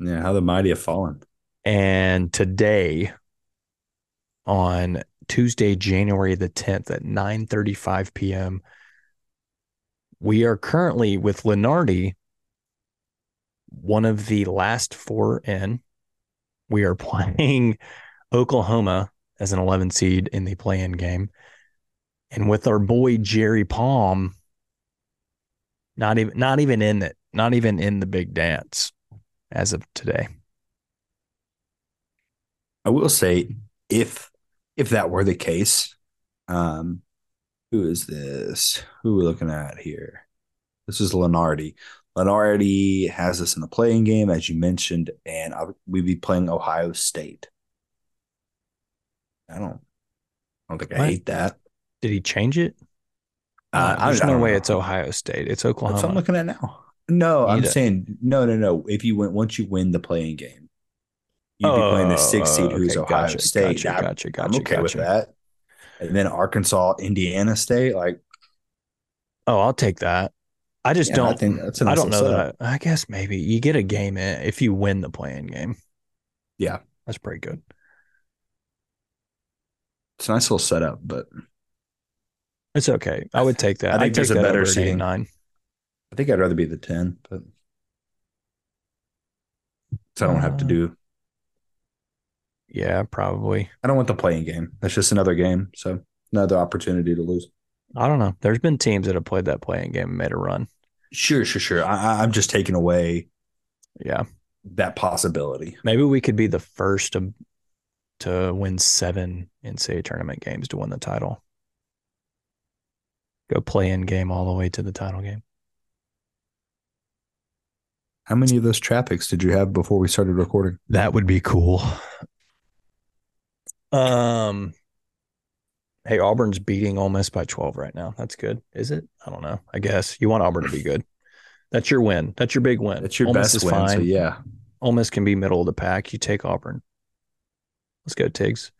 Yeah, how the mighty have fallen. and today on Tuesday, January the 10th at 9:35 p.m. We are currently with Lunardi, one of the last four in. We are playing Oklahoma as an 11 seed in the play-in game. And with our boy Jerry Palm, not even not even in it, not even in the big dance as of today. I will say if if that were the case, um, who is this? Who are we looking at here? This is Lunardi. Lunardi has us in the play-in game, as you mentioned, and we'd be playing Ohio State. I don't, I don't think what? I hate that. Did he change it? Uh, There's no way know. it's Ohio State. It's Oklahoma. That's what I'm looking at now. No, I'm saying no, no, no. If you win, once you win the play-in game, you'd oh, be playing the six seed, okay. who's Ohio gotcha, State. Gotcha, gotcha, gotcha. I'm okay gotcha. with that. And then Arkansas, Indiana State, like. Oh, I'll take that. I just yeah, don't. I, think that's I don't know setup. that. I, I guess maybe you get a game in if you win the play-in game. Yeah, that's pretty good. It's a nice little setup, but it's okay. I would take that. I think there's a better seating. Nine. I think I'd rather be the ten, but so I don't uh, have to uh, do. Yeah, probably. I don't want the play-in game. That's just another game. So another opportunity to lose. I don't know. There's been teams that have played that play-in game and made a run. Sure, sure, sure. I, I'm just taking away. Yeah. That possibility. Maybe we could be the first to to win seven NCAA tournament games to win the title. Go play in game all the way to the title game. How many of those traffics did you have before we started recording? That would be cool. Um, hey, Auburn's beating Ole Miss by 12 right now. That's good. Is it? I don't know. I guess you want Auburn to be good. That's your win. That's your big win. That's your Ole best win. Fine. So yeah. Ole Miss can be middle of the pack. You take Auburn. Let's go, Tigs.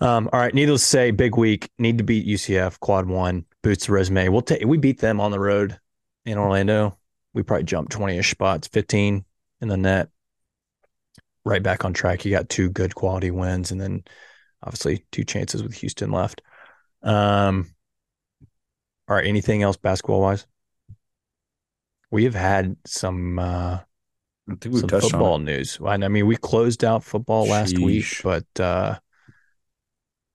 Um, all right. Needless to say, big week. Need to beat UCF. Quad one boots the resume. We'll take. We beat them on the road in Orlando we probably jumped 20 ish spots, 15 in the net. Right back on track. You got two good quality wins and then obviously two chances with Houston left. Um, all right. Anything else basketball wise? We have had some uh, I think some football news. I mean, we closed out football last Sheesh. week, but uh,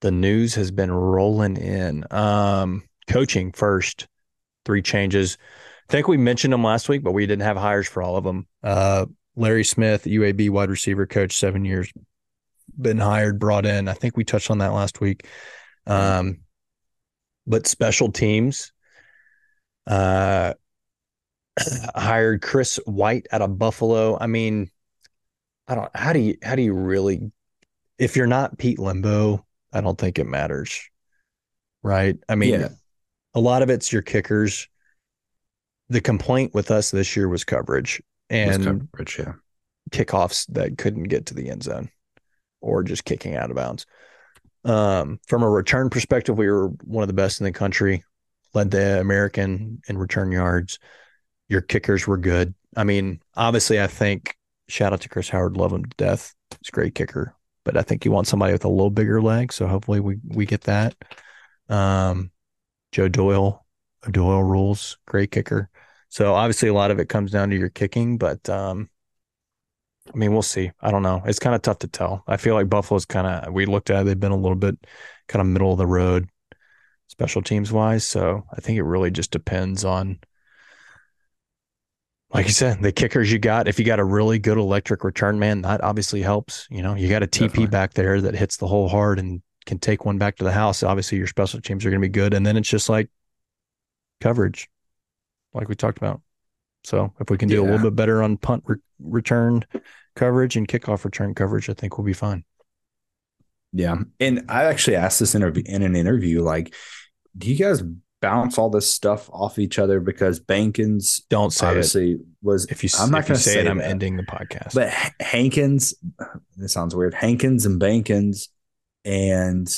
the news has been rolling in. Um, coaching first, three changes. I think we mentioned them last week, but we didn't have hires for all of them. Uh, Larry Smith, UAB wide receiver coach, seven years, been hired, brought in. I think we touched on that last week. Um, but special teams, uh, hired Chris White out of Buffalo. I mean, I don't. How do you how do you really? If you're not Pete Lembo, I don't think it matters, right? I mean, yeah. a lot of it's your kickers the complaint with us this year was coverage and coverage, yeah. kickoffs that couldn't get to the end zone or just kicking out of bounds. Um, from a return perspective, we were one of the best in the country, led the American in return yards. Your kickers were good. I mean, obviously, I think shout out to Chris Howard, love him to death. He's a great kicker, but I think you want somebody with a little bigger leg. So hopefully we we get that. Um, Joe Doyle, Doyle rules, great kicker. So obviously a lot of it comes down to your kicking, but um, I mean, we'll see. I don't know. It's kind of tough to tell. I feel like Buffalo's kind of we looked at it, they've been a little bit kind of middle of the road special teams wise. So I think it really just depends on like you said, the kickers you got. If you got a really good electric return man, that obviously helps. You know, you got a TP Definitely. back there that hits the hole hard and can take one back to the house. Obviously, your special teams are going to be good. And then it's just like coverage like we talked about. So if we can do yeah. a little bit better on punt re- return coverage and kickoff return coverage, I think we'll be fine. Yeah, and I actually asked this interview in an interview, like, do you guys bounce all this stuff off each other? Because Bankins don't say obviously it. was if you I'm not going to say, it, I'm ending the podcast. But Hankins, this sounds weird. Hankins and Bankins and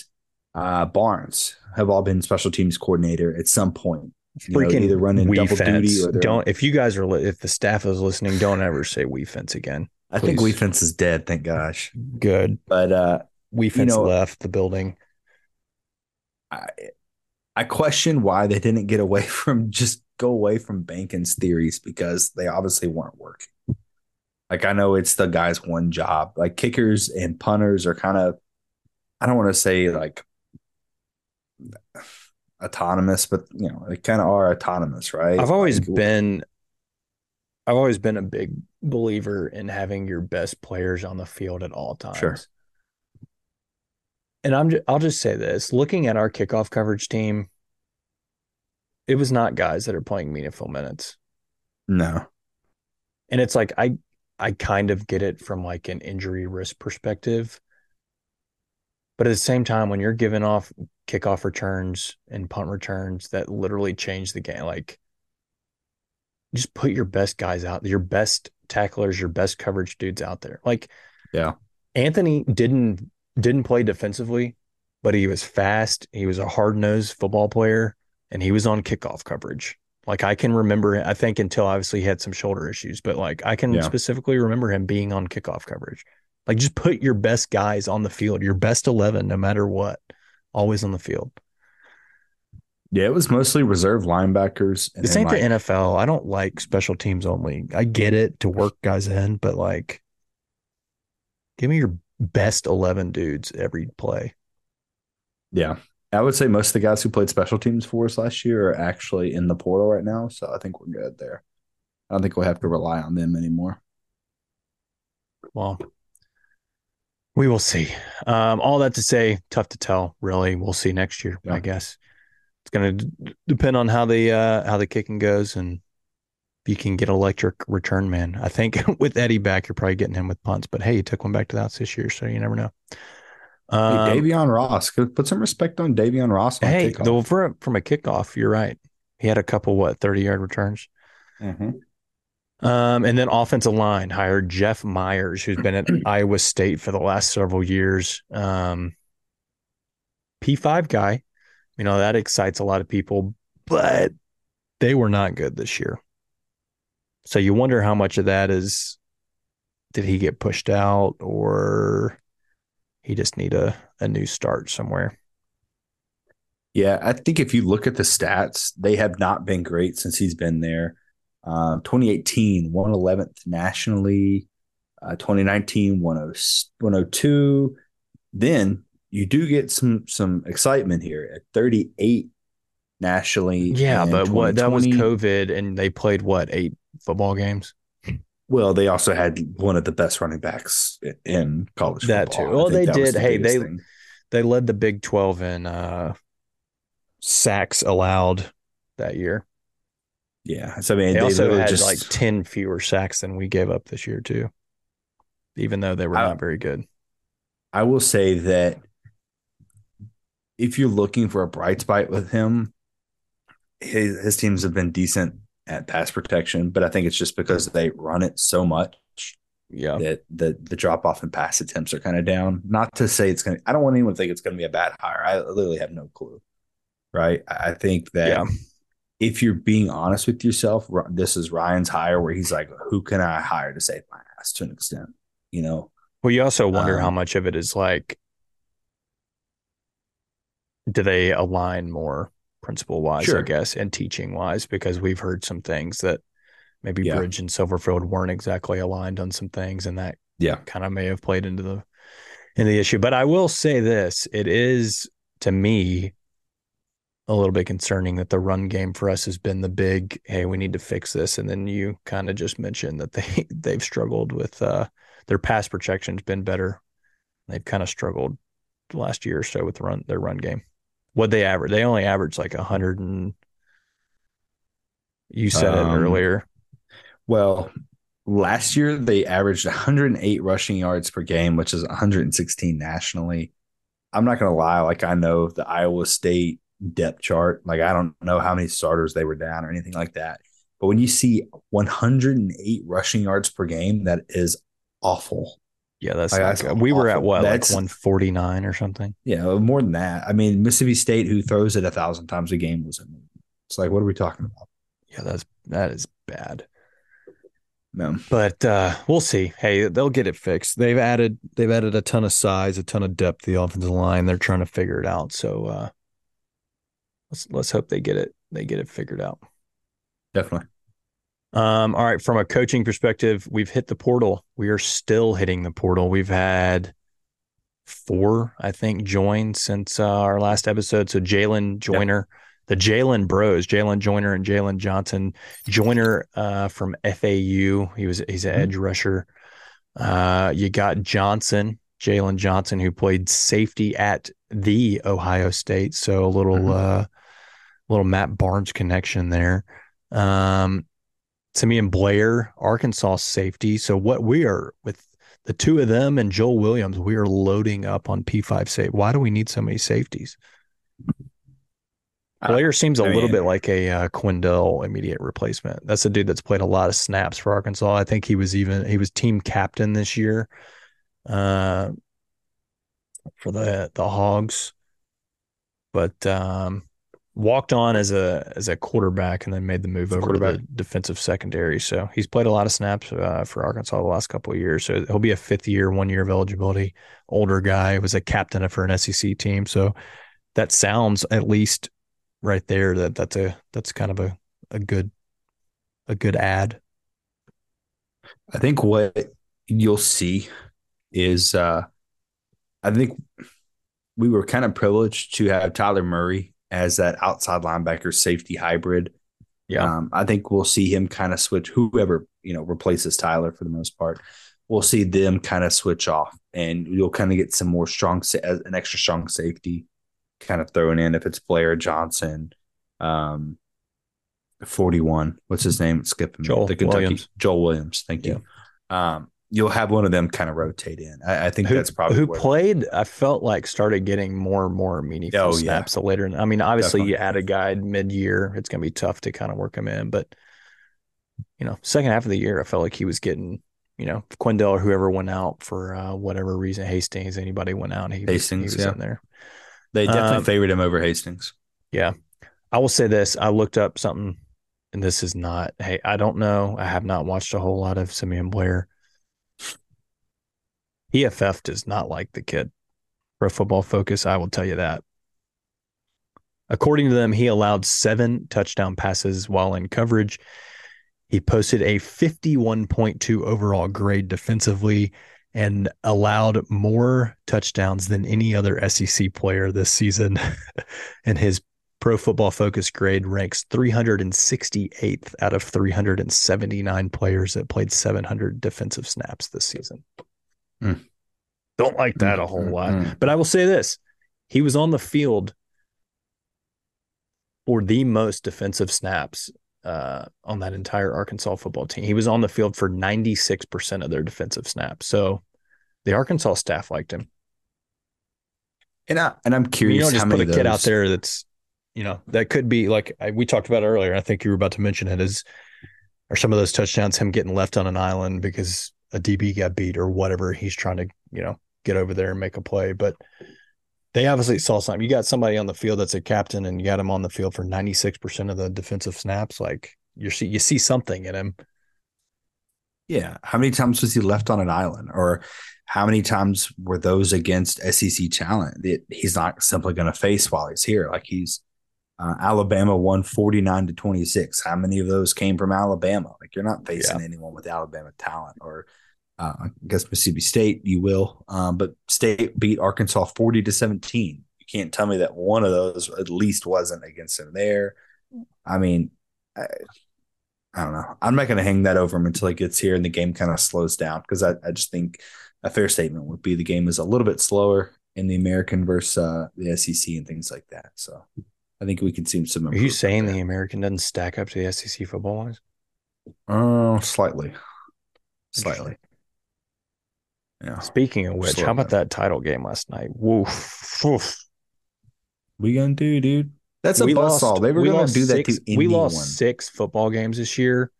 uh, Barnes have all been special teams coordinator at some point freaking know, either running double fence. duty or don't. If you guys are, if the staff is listening, don't ever say we fence again. Please. I think we fence is dead. Thank gosh. Good, but uh, Weefence know- left the building. I I question why they didn't get away from just go away from Bankin's theories because they obviously weren't working. Like I know it's the guy's one job. Like kickers and punters are kind of I don't want to say like autonomous, but you know, they kind of are autonomous, right? I've always Like, been I've always been a big believer in having your best players on the field at all times. Sure. And I'm I'll just say this, looking at our kickoff coverage team, it was not guys that are playing meaningful minutes. no. And it's like I I kind of get it from like an injury risk perspective. But at the same time, when you're giving off kickoff returns and punt returns that literally change the game, like just put your best guys out, your best tacklers, your best coverage dudes out there. Like Yeah. Anthony didn't didn't play defensively, but he was fast. He was a hard-nosed football player and he was on kickoff coverage. Like I can remember, I think until obviously he had some shoulder issues, but like I can Yeah. specifically remember him being on kickoff coverage. Like just put your best guys on the field, your best 11, no matter what, always on the field. Yeah, it was mostly reserve linebackers. and This ain't like, the NFL. I don't like special teams only. I get it to work guys in, but like give me your best 11 dudes every play. Yeah. I would say most of the guys who played special teams for us last year are actually in the portal right now. So I think we're good there. I don't think we'll have to rely on them anymore. Well, we will see. Um, all that to say, tough to tell. Really, we'll see next year. Yeah. I guess it's going to d- depend on how the uh, how the kicking goes and you can get electric return man. I think with Eddie back, you're probably getting him with punts. But hey, you took one back to the house this year, so you never know. Um, hey, Davion Ross, put some respect on Davion Ross. On hey, kickoff. though for, from a kickoff, you're right. He had a couple what thirty yard returns. Mhm. Um, and then offensive line hired Jeff Myers, who's been at Iowa State for the last several years. Um, P5 guy, you know, that excites a lot of people, but they were not good this year. So you wonder how much of that is did he get pushed out or he just need a, a new start somewhere? Yeah, I think if you look at the stats, they have not been great since he's been there. Uh, 2018, 111th nationally. Uh, 2019, 102. Then you do get some some excitement here at 38 nationally. Yeah, but what that was COVID and they played what, eight football games? Well, they also had one of the best running backs in college That football. too. Well, they did. the Hey, they- thing. They led the Big 12 in uh, sacks allowed that year. yeah. So I mean, They, also literally had just like 10 fewer sacks than we gave up this year, too, even though they were I- not very good. I will say that if you're looking for a bright spot with him, his, his teams have been decent at pass protection, but I think it's just because they run it so much Yeah. that the the drop off in pass attempts are kind of down. Not to say it's gonna. I don't want anyone to think it's gonna be a bad hire. I literally have no clue. Right. I think that Yeah. if you're being honest with yourself, this is Ryan's hire where he's like, "Who can I hire to save my ass?" To an extent, you know. Well, you also wonder how Um, much of it is like, do they align more principle wise, I guess, and teaching wise? Because we've heard some things that maybe Yeah. Bridge and Silverfield weren't exactly aligned on some things, and that Yeah. kind of may have played into the in the issue. But I will say this: it is to me a little bit concerning that the run game for us has been the big hey we need to fix this and then you kind of just mentioned that they they've struggled with uh their pass protection's been better they've kind of struggled the last year or so with run their run game what they average they only average like a hundred and you said Um, it earlier Well, last year they averaged 108 rushing yards per game, which is 116 nationally. I'm not to lie. Like, I know the Iowa State depth chart. Like, I don't know how many starters they were down or anything like that. But when you see 108 rushing yards per game, that is awful. Yeah that's Like, not that's good. we were at what That's- like 149 or something Yeah, more than that. I mean, Mississippi State, who throws it a thousand times a game, was. It's like, what are we talking about? yeah that's that is bad No. But uh, we'll see. Hey, they'll get it fixed. They've added they've added a ton of size, a ton of depth the offensive line. They're trying to figure it out. So uh, let's let's hope they get it they get it figured out. Definitely. Um, all right, from a coaching perspective, we've hit the portal. We are still hitting the portal. We've had four, I think, join since uh, our last episode. So Jalen Joyner, the Jalen Bros, Jalen Joyner and Jalen Johnson. Joyner uh, from FAU. He was he's an Mhm. edge rusher. Uh, you got Johnson, Jalen Johnson, who played safety at the Ohio State. So a little Mhm. uh, little Matt Barnes connection there. Um, Simeon Blair, Arkansas safety. So what we are with the two of them and Joel Williams, we are loading up on P5 safe. Why do we need so many safeties? Uh, Blair seems a I little mean- bit like a uh, Quindell immediate replacement. That's a dude that's played a lot of snaps for Arkansas. I think he was even he was team captain this year, uh, for the the Hogs, but um, walked on as a as a quarterback and then made the move over to the defensive secondary. So he's played a lot of snaps uh, for Arkansas the last couple of years. So he'll be a fifth year, one year of eligibility. Older guy was a captain for an SEC team. So that sounds at least right there that that's a that's kind of a a good a good ad. I think what you'll see is uh I think we were kind of privileged to have Tyler Murray as that outside linebacker safety hybrid. Yeah. Um, I think we'll see him kind of switch whoever, you know, replaces Tyler for the most part. We'll see them kind of switch off and you'll kind of get some more strong an extra strong safety kind of thrown in if it's Blair Johnson um 41 what's his name it's skipping me. Joel the Kentucky Williams. Joel Williams thank you um you'll have one of them kind of rotate in I, I think who, that's probably who played I felt like started getting more and more meaningful Oh, yeah. snaps the later I mean obviously you add a guy mid year it's gonna be tough to kind of work him in but you know second half of the year I felt like he was getting you know Quindell or whoever went out for uh, whatever reason Hastings anybody went out he Hastings, he was yeah. in there they definitely um, favored him over Hastings Yeah. I will say this. I looked up something, and this is not, hey, I don't know. I have not watched a whole lot of Simeon Blair. PFF does not like the kid. Pro football focus, I will tell you that. According to them, he allowed seven touchdown passes while in coverage. He posted a 51.2 overall grade defensively and allowed more touchdowns than any other SEC player this season. and his Pro Football Focus grade ranks 368th out of 379 players that played 700 defensive snaps this season. Mm. Don't like that a whole Mm, lot. mm, But I will say this he was on the field for the most defensive snaps uh, on that entire Arkansas football team. He was on the field for 96% of their defensive snaps. So the Arkansas staff liked him. and I and I'm curious you don't how just put many a kid out there that's, you know, that could be like I, we talked about earlier. I think you were about to mention it is, are some of those touchdowns him getting left on an island because a DB got beat or whatever. He's trying to, you know, get over there and make a play. But they obviously saw something. You got somebody on the field that's a captain and you got him on the field for 96% of the defensive snaps. Like you see, you see something in him. Yeah. How many times was he left on an island? Or how many times were those against SEC talent that he's not simply going to face while he's here? Like he's uh, Alabama won 49 to 26. How many of those came from Alabama? Like you're not facing anyone with Alabama talent or uh, I guess Mississippi State, you will. Um, but State beat Arkansas 40 to 17. You can't tell me that one of those at least wasn't against him there. I mean, I, I don't know. I'm not going to hang that over him until he gets here and the game kind of slows down because I, I just think a fair statement would be the game is a little bit slower in the American versus uh, the SEC and things like that. So I think we can see some. Are you saying the American doesn't stack up to the SEC football wise? Oh, uh, slightly, slightly. Yeah, Speaking of which, Slow how about that title game last night? Woof. Woof. we gonna do, dude. That's a We buzzsaw. They were we gonna lost do that six, to anyone. We lost six football games this year,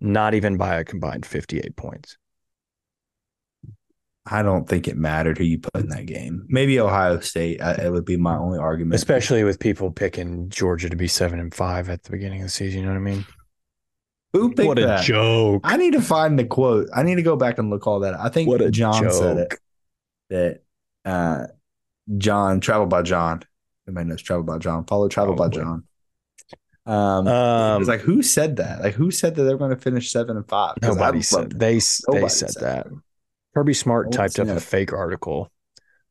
not even by a combined 58 points. I don't think it mattered who you put in that game. Maybe Ohio State. I, it would be my only argument. Especially with people picking Georgia to be seven and five at the beginning of the season. You know what I mean? Who picked what a that? joke! I need to find the quote. I need to go back and look all that. I think What a John said it that uh John travel by John. Everybody knows travel by John. Follow travel by Probably. John. Um, it Um, was like who said that? Like who said that they're going to finish seven and five? Nobody love said they s- they said said that. that. Kirby Smart I typed up a fake article.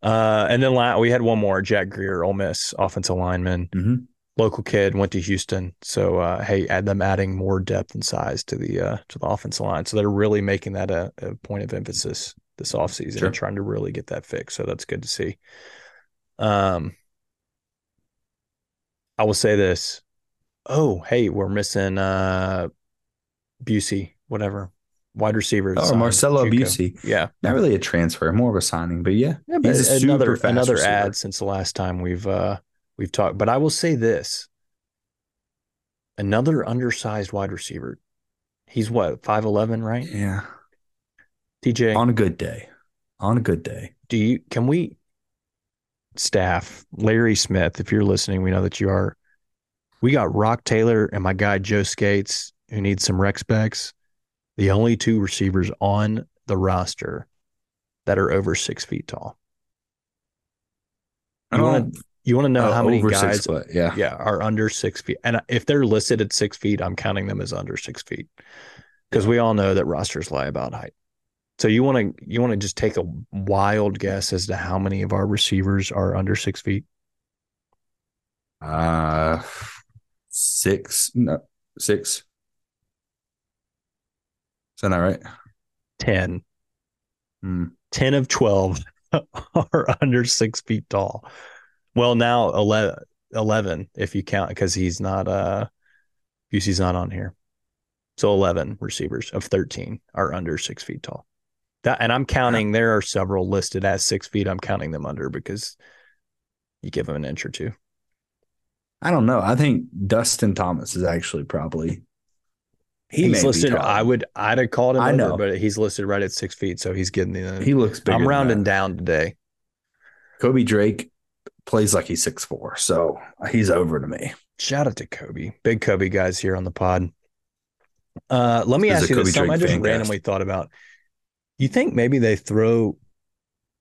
Uh, and then la- we had one more. Jack Greer, Ole Miss offensive lineman, Mhm. local kid, went to Houston. So uh, hey, add them adding more depth and size to the uh, to the offensive line. So they're really making that a, a point of emphasis this offseason Sure. and trying to really get that fixed. So that's good to see. Um, I will say this. Oh, hey, we're missing uh Busey, whatever. Wide receivers. Oh, signed, Marcelo. Busey. Yeah. Not really a transfer, more of a signing, but yeah, Yeah, but he's another another receiver. ad since the last time we've uh we've talked. But I will say this: another undersized wide receiver. He's what five eleven, right? Yeah, TJ, on a good day, on a good day. do you can we staff Larry Smith? If you're listening, we know that you are. We got Rock Taylor and my guy Joe Scates, who needs some rec specs. The only two receivers on the roster that are over six feet tall. I You don't want to you want to know oh, how many guys foot. Yeah, yeah, are under six feet. And if they're listed at six feet, I'm counting them as under six feet because we all know that rosters lie about height. So you want to you want to just take a wild guess as to how many of our receivers are under six feet? uh, six, no, six. Is that not right? 10. Hmm. 10 of 12 are under six feet tall. Well, now 11, 11 if you count because he's not, uh, UC's not on here. So 11 receivers of 13 are under six feet tall. That, and I'm counting, there are several listed as six feet. I'm counting them under because you give them an inch or two. I don't know. I think Dustin Thomas is actually probably he he's listed. I would, I'd have called him I over, know. but he's listed right at six feet. So he's getting the, He looks bigger. I'm rounding down today. Kobe Drake plays like he's six four, so he's over to me. Shout out to Kobe. Big Kobe guys here on the pod. Uh, let me This ask you this. Something I just randomly thought about. You think maybe they throw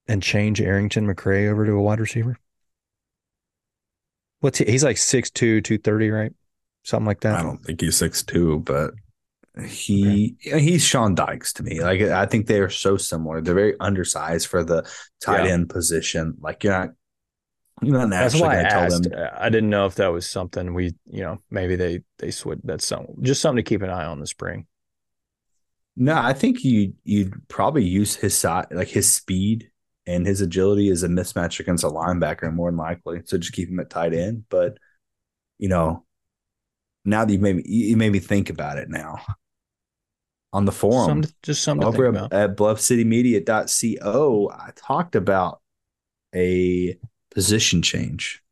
and change Arrington McCray over to a wide receiver? What's he? He's like 6'2, 230, right? Something like that. I don't think he's six two, but he he's Sean Dykes to me. Like I think they are so similar. They're very undersized for the tight Yeah. end position. Like you're not you're not That's why I going to tell asked. them. I didn't know if that was something we, you know, maybe they they switch. That's some just something to keep an eye on the spring. No, I think you you'd probably use his size, like his speed and his agility is a mismatch against a linebacker more than likely. So just keep him at tight end. But you know, now that you made me you made me think about it now. On the forum Something, just something to think at, about. at bluffcitymedia.co, I talked about a position change,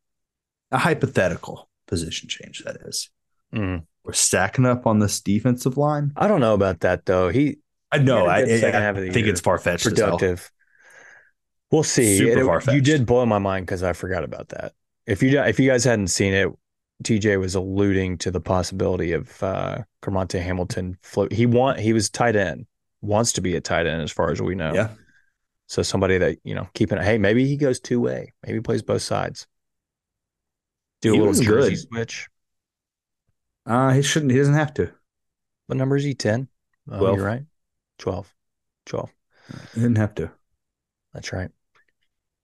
a hypothetical position change. That is, Mm. we're stacking up on this defensive line. I don't know about that though. He I know. He I, had I, second half of the think year. it's far fetched. productive. We'll see. Super It- you did blow my mind because I forgot about that. If you if you guys hadn't seen it, TJ was alluding to the possibility of uh Kermonte Hamilton float. He want he was tight end, wants to be a tight end as far as we know. Yeah. So somebody that you know keeping hey maybe he goes two way, maybe he plays both sides. Do a little jersey good. switch. Uh, he shouldn't. He doesn't have to. What number is he? Ten. Oh, Twelve. you're right. 12. 12. He didn't have to. That's right.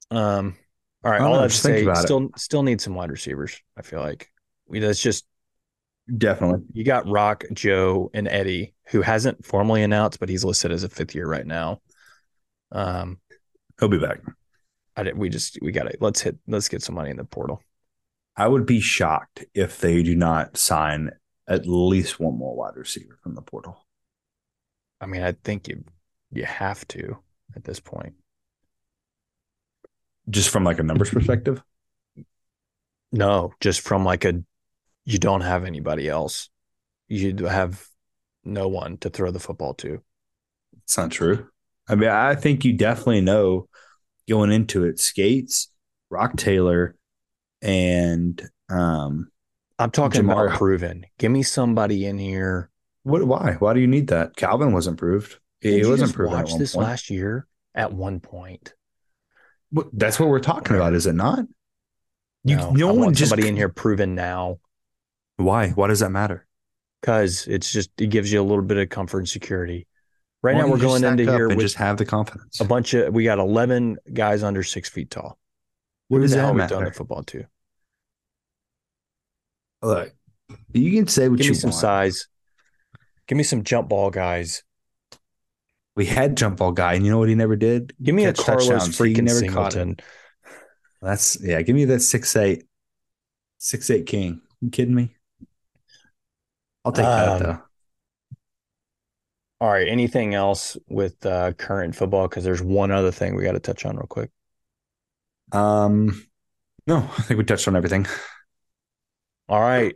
Um, all right. All I have to just say, about it. still, still need some wide receivers. I feel like. That's just Definitely. you got Rock, Joe, and Eddie, who hasn't formally announced, but he's listed as a fifth year right now. Um, He'll be back. I did, we just we got it. let's hit let's get some money in the portal. I would be shocked if they do not sign at least one more wide receiver from the portal. I mean, I think you you have to at this point. Just from like a numbers perspective. No, just from like a you don't have anybody else. You have no one to throw the football to. It's not true. I mean, I think you definitely know going into it. Scates, Rock Taylor, and um, I'm talking Jamar- about proven. Give me somebody in here What? Why? Why do you need that? Calvin wasn't Did He you wasn't just proven at watch this point. last year at one point. What- That's what we're talking about, is it not? You, no, no I one want just somebody in here proven now Why? Why does that matter? because it's just it gives you a little bit of comfort and security. Right Why now we're going into here and with just have the confidence. a bunch of we got eleven guys under six feet tall. What Who does that hell we've done matter? the football to? Look, you can say what Give you me some want. size. Give me some jump ball guys. We had jump ball guy, and you know what he never did? Give me Catch a Carlos touchdowns. He freaking never caught Singleton. it. That's yeah. Give me that six eight, six eight king. You kidding me? I'll take Um, that though. All right. Anything else with uh, current football? Because there's one other thing we got to touch on real quick. Um, no, I think we touched on everything. All right.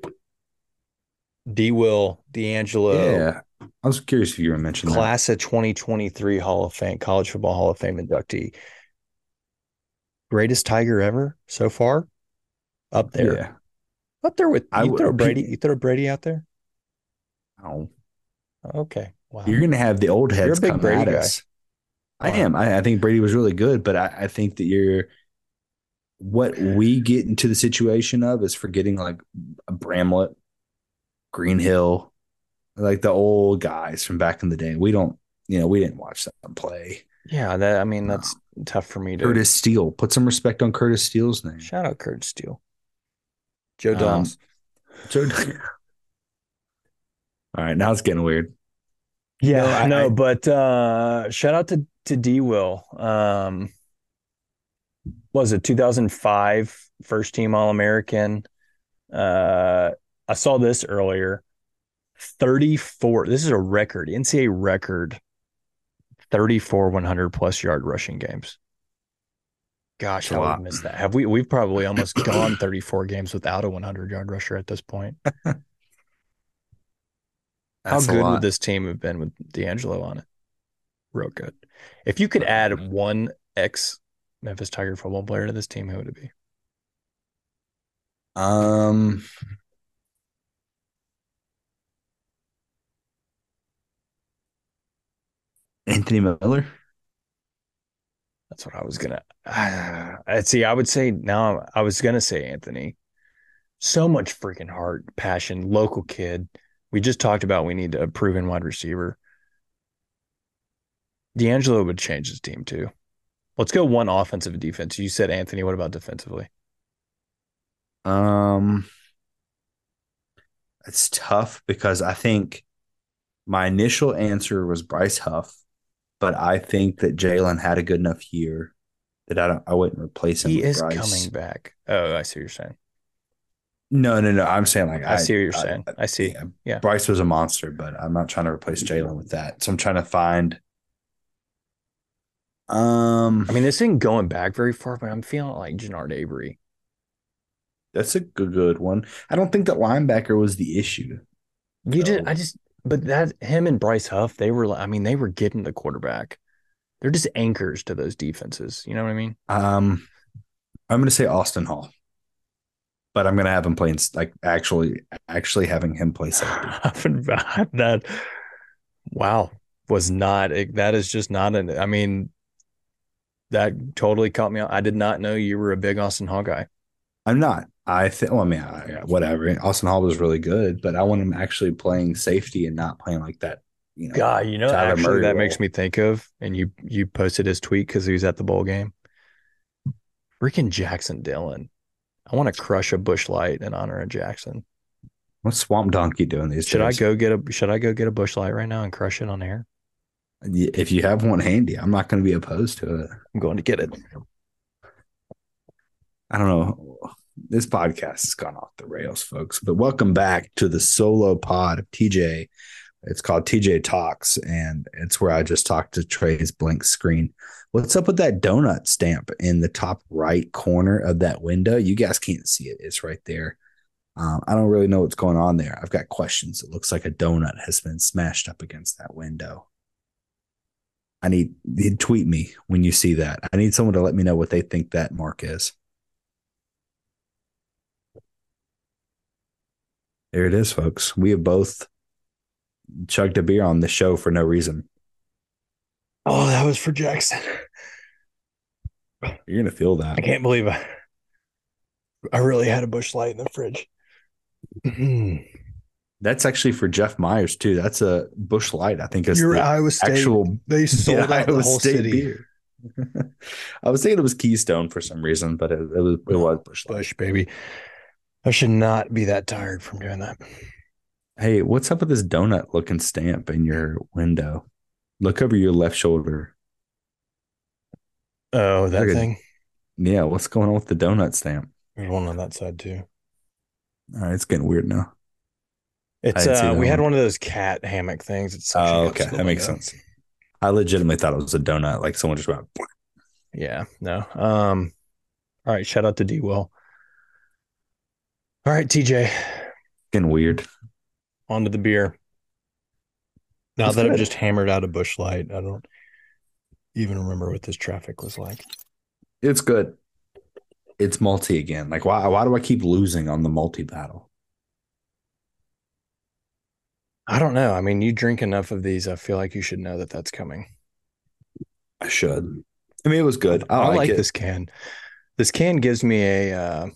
D. Will DeAngelo, Yeah, I was curious if you were mentioning that. class of 2023 Hall of Fame, College Football Hall of Fame inductee. Greatest Tiger ever so far. Up there. Yeah. Up there with I you would- throw Brady. You throw Brady out there? Oh, Okay. Wow. you're gonna have the old heads You're a big come Brady at guy. us. I Wow. am. I, I think Brady was really good, but I, I think that you're what we get into the situation of is forgetting like a Bramlett, Greenhill, like the old guys from back in the day. We don't, you know, we didn't watch them play. Yeah, that I mean that's tough for me to Curtis Steele, put some respect on Curtis Steele's name. shout out Curtis Steele. Joe Um, Doss. So, all right, now it's getting weird. Yeah, no, I- no, I- but uh shout out to to D Will. Um was it 2005 first team All American? Uh I saw this earlier. 34. This is a record, NCAA record. 34 100 plus yard rushing games. Gosh, That's a I would miss that. Have we? We've probably almost gone 34 games without a 100 yard rusher at this point. How That's a good would this team have been with DeAngelo on it? Real good. If you could add one ex Memphis Tiger football player to this team, who would it be? Um, Anthony Miller. That's what I was gonna. Uh, see, I would say now. I was gonna say Anthony. So much freaking heart, passion, local kid. We just talked about we need a proven wide receiver. DeAngelo would change his team too. Let's go one offensive and defense. You said Anthony. What about defensively? Um, it's tough because I think my initial answer was Bryce Huff, but I think that Jalen had a good enough year that I don't. I wouldn't replace him. He with is Bryce. coming back. Oh, I see what you're saying. No, no, no. I'm saying like I, see what you're saying. I see. yeah, Yeah. Bryce was a monster, but I'm not trying to replace Jalen with that. So I'm trying to find. Um, I mean, this isn't going back very far, but I'm feeling like Genard Avery. that's a good, good one. I don't think that linebacker was the issue. You did. No. I just, but that him and Bryce Huff, they were. I mean, they were getting the quarterback. They're just anchors to those defenses. You know what I mean? Um, I'm going to say Austin Hall, but I'm going to have him playing like actually, actually having him play safety. that wow was not. Eh, that is just not an. I mean, that totally caught me. out. I did not know you were a big Austin Hall guy. I'm not. I think. Well, I mean, I, whatever. Austin Hall was really good, but I want him actually playing safety and not playing like that. You know, God, you know, Tyler actually, Murray that role. makes me think of, and you you posted his tweet because he was at the bowl game. Freaking Jackson Dillon. I want to crush a Busch Light in honor of Jackson. what's Swamp Donkey doing these Should I go get a Should I go get a Busch Light right now and crush it on air? If you have one handy, I'm not going to be opposed to it. I'm going to get it. I don't know. This podcast has gone off the rails, folks. But welcome back to the solo pod of TJ. It's called TJ Talks, and it's where I just talk to Trey's blank screen. What's up with that donut stamp in the top right corner of that window? You guys can't see it. It's right there. Um, I don't really know what's going on there. I've got questions. It looks like a donut has been smashed up against that window. I need tweet me when you see that. I need someone to let me know what they think that mark is. There it is, folks. We have both chugged a beer on the show for no reason. Oh, that was for Jackson. You're gonna feel that. I can't believe I, I really had a Busch Light in the fridge. That's actually for Jeff Myers too. That's a Busch Light. I think it's You're the Iowa State. actual they sold yeah, out the whole State city. beer. I was thinking it was Keystone for some reason, but it, it was it was Busch Light. Bush, baby. I should not be that tired from doing that. Hey, what's up with this donut looking stamp in your window? Look over your left shoulder. Oh, that Look at- thing. Yeah, what's going on with the donut stamp? There's one on that side too. All right, it's getting weird now. It's didn't see uh, that we had one. of those cat hammock things. It's Oh, okay, that makes sense. I legitimately thought it was a donut, like someone just went. Yeah, no. Um, all right. Shout out to D Will. All right, TJ, Getting weird. on to the beer. Now that I've just hammered out a Busch Light, I don't even remember what this traffic was like. It's good. It's multi again. Like why? Why do I keep losing on the multi battle? I don't know. I mean, you drink enough of these, I feel like you should know that that's coming. I should. I mean, it was good. I, I, like, like this can. This can gives me a uh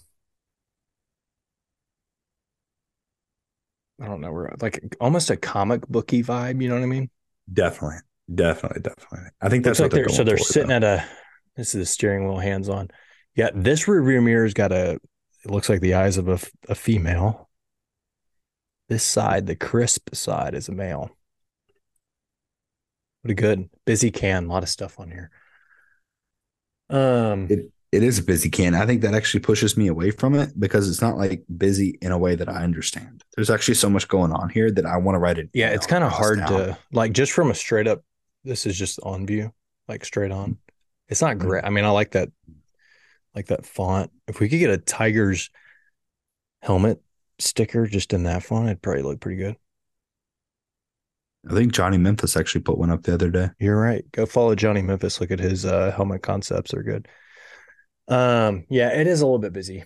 I don't know, we're like almost a comic booky vibe, you know what I mean? Definitely, definitely, definitely. I think that's like they're they're so they're sitting though. at a this is the steering wheel hands on. Yeah, this rear view mirror's got a it looks like the eyes of a, a female. This side, the crisp side, is a male. Pretty good. Busy can, a lot of stuff on here. Um It it is a busy can. I think that actually pushes me away from it because it's not like busy in a way that I understand. There's actually so much going on here that I want to write it. Yeah, it's kind of hard to like just from a straight up. This is just on view, like straight on. It's not great. I mean, I like that, like that font. If we could get a Tigers helmet sticker just in that font, it'd probably look pretty good. I think Johnny Memphis actually put one up the other day. You're right. Go follow Johnny Memphis. Look at his uh, helmet concepts; they're good. Um, yeah, it is a little bit busy,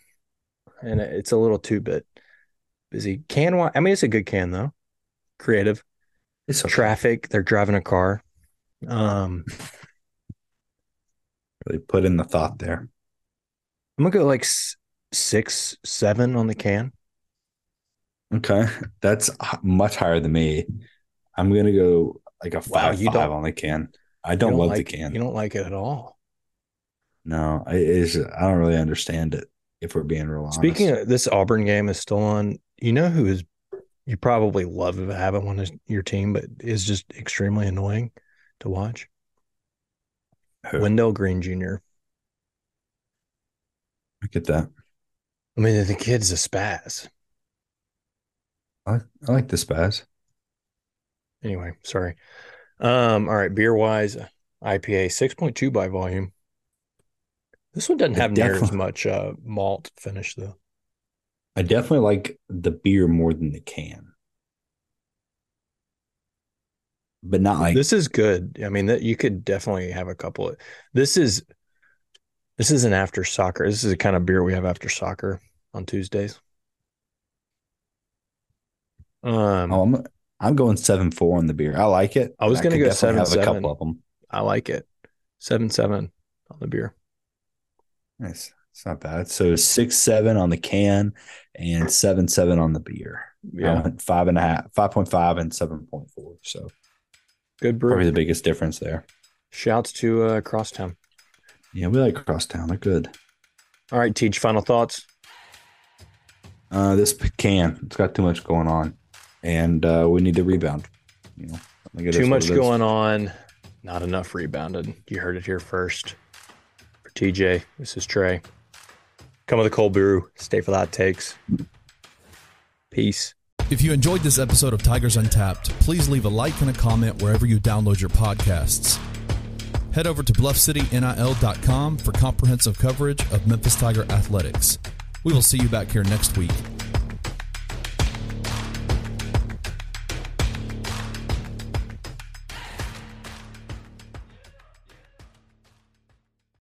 and it's a little too bit busy. Can I mean, it's a good can though. Creative. It's okay. Traffic. They're driving a car. Um. Really put in the thought there. I'm gonna go like six, seven on the can. Okay, that's much higher than me. I'm gonna go like a five, Wow, you five don't- on the can. I You don't, love like, the can. You don't like it at all. No, it is. I don't really understand it. If we're being real honest. Speaking of this Auburn game is still on. You know who is you probably love having one as your team, but is just extremely annoying to watch. Who? Wendell Green Jr. I get that. I mean, the kid's a spaz. I, I like the spaz. Anyway, sorry. Um, all right, beer wise, IPA six point two by volume. This one doesn't have near as much uh, malt finish though. I definitely like the beer more than the can, but not like this is good. I mean, that you could definitely have a couple of this is this is an after soccer. This is the kind of beer we have after soccer on Tuesdays. Um, Oh, I'm I'm going seven four on the beer. I like it. I was gonna go definitely have 7-7. a couple of them. I like it. Seven seven on the beer. Nice. It's not bad. So six seven on the can and seven seven on the beer. Yeah, five and a half, five point five and seven point four. So good brew. probably the biggest difference there. Shouts to uh, Crosstown. Yeah, we like Crosstown. They're good. All right, Teach. Final thoughts. Uh, this can it's got too much going on, and uh, we need to rebound. You know, I think it is Too much going on. Not enough rebounded. You heard it here first. TJ, this is Trey. Come with a cold brew. Stay for the hot takes. Peace. If you enjoyed this episode of Tigers Untapped, please leave a like and a comment wherever you download your podcasts. Head over to bluffcitynil.com for comprehensive coverage of Memphis Tiger athletics. We will see you back here next week.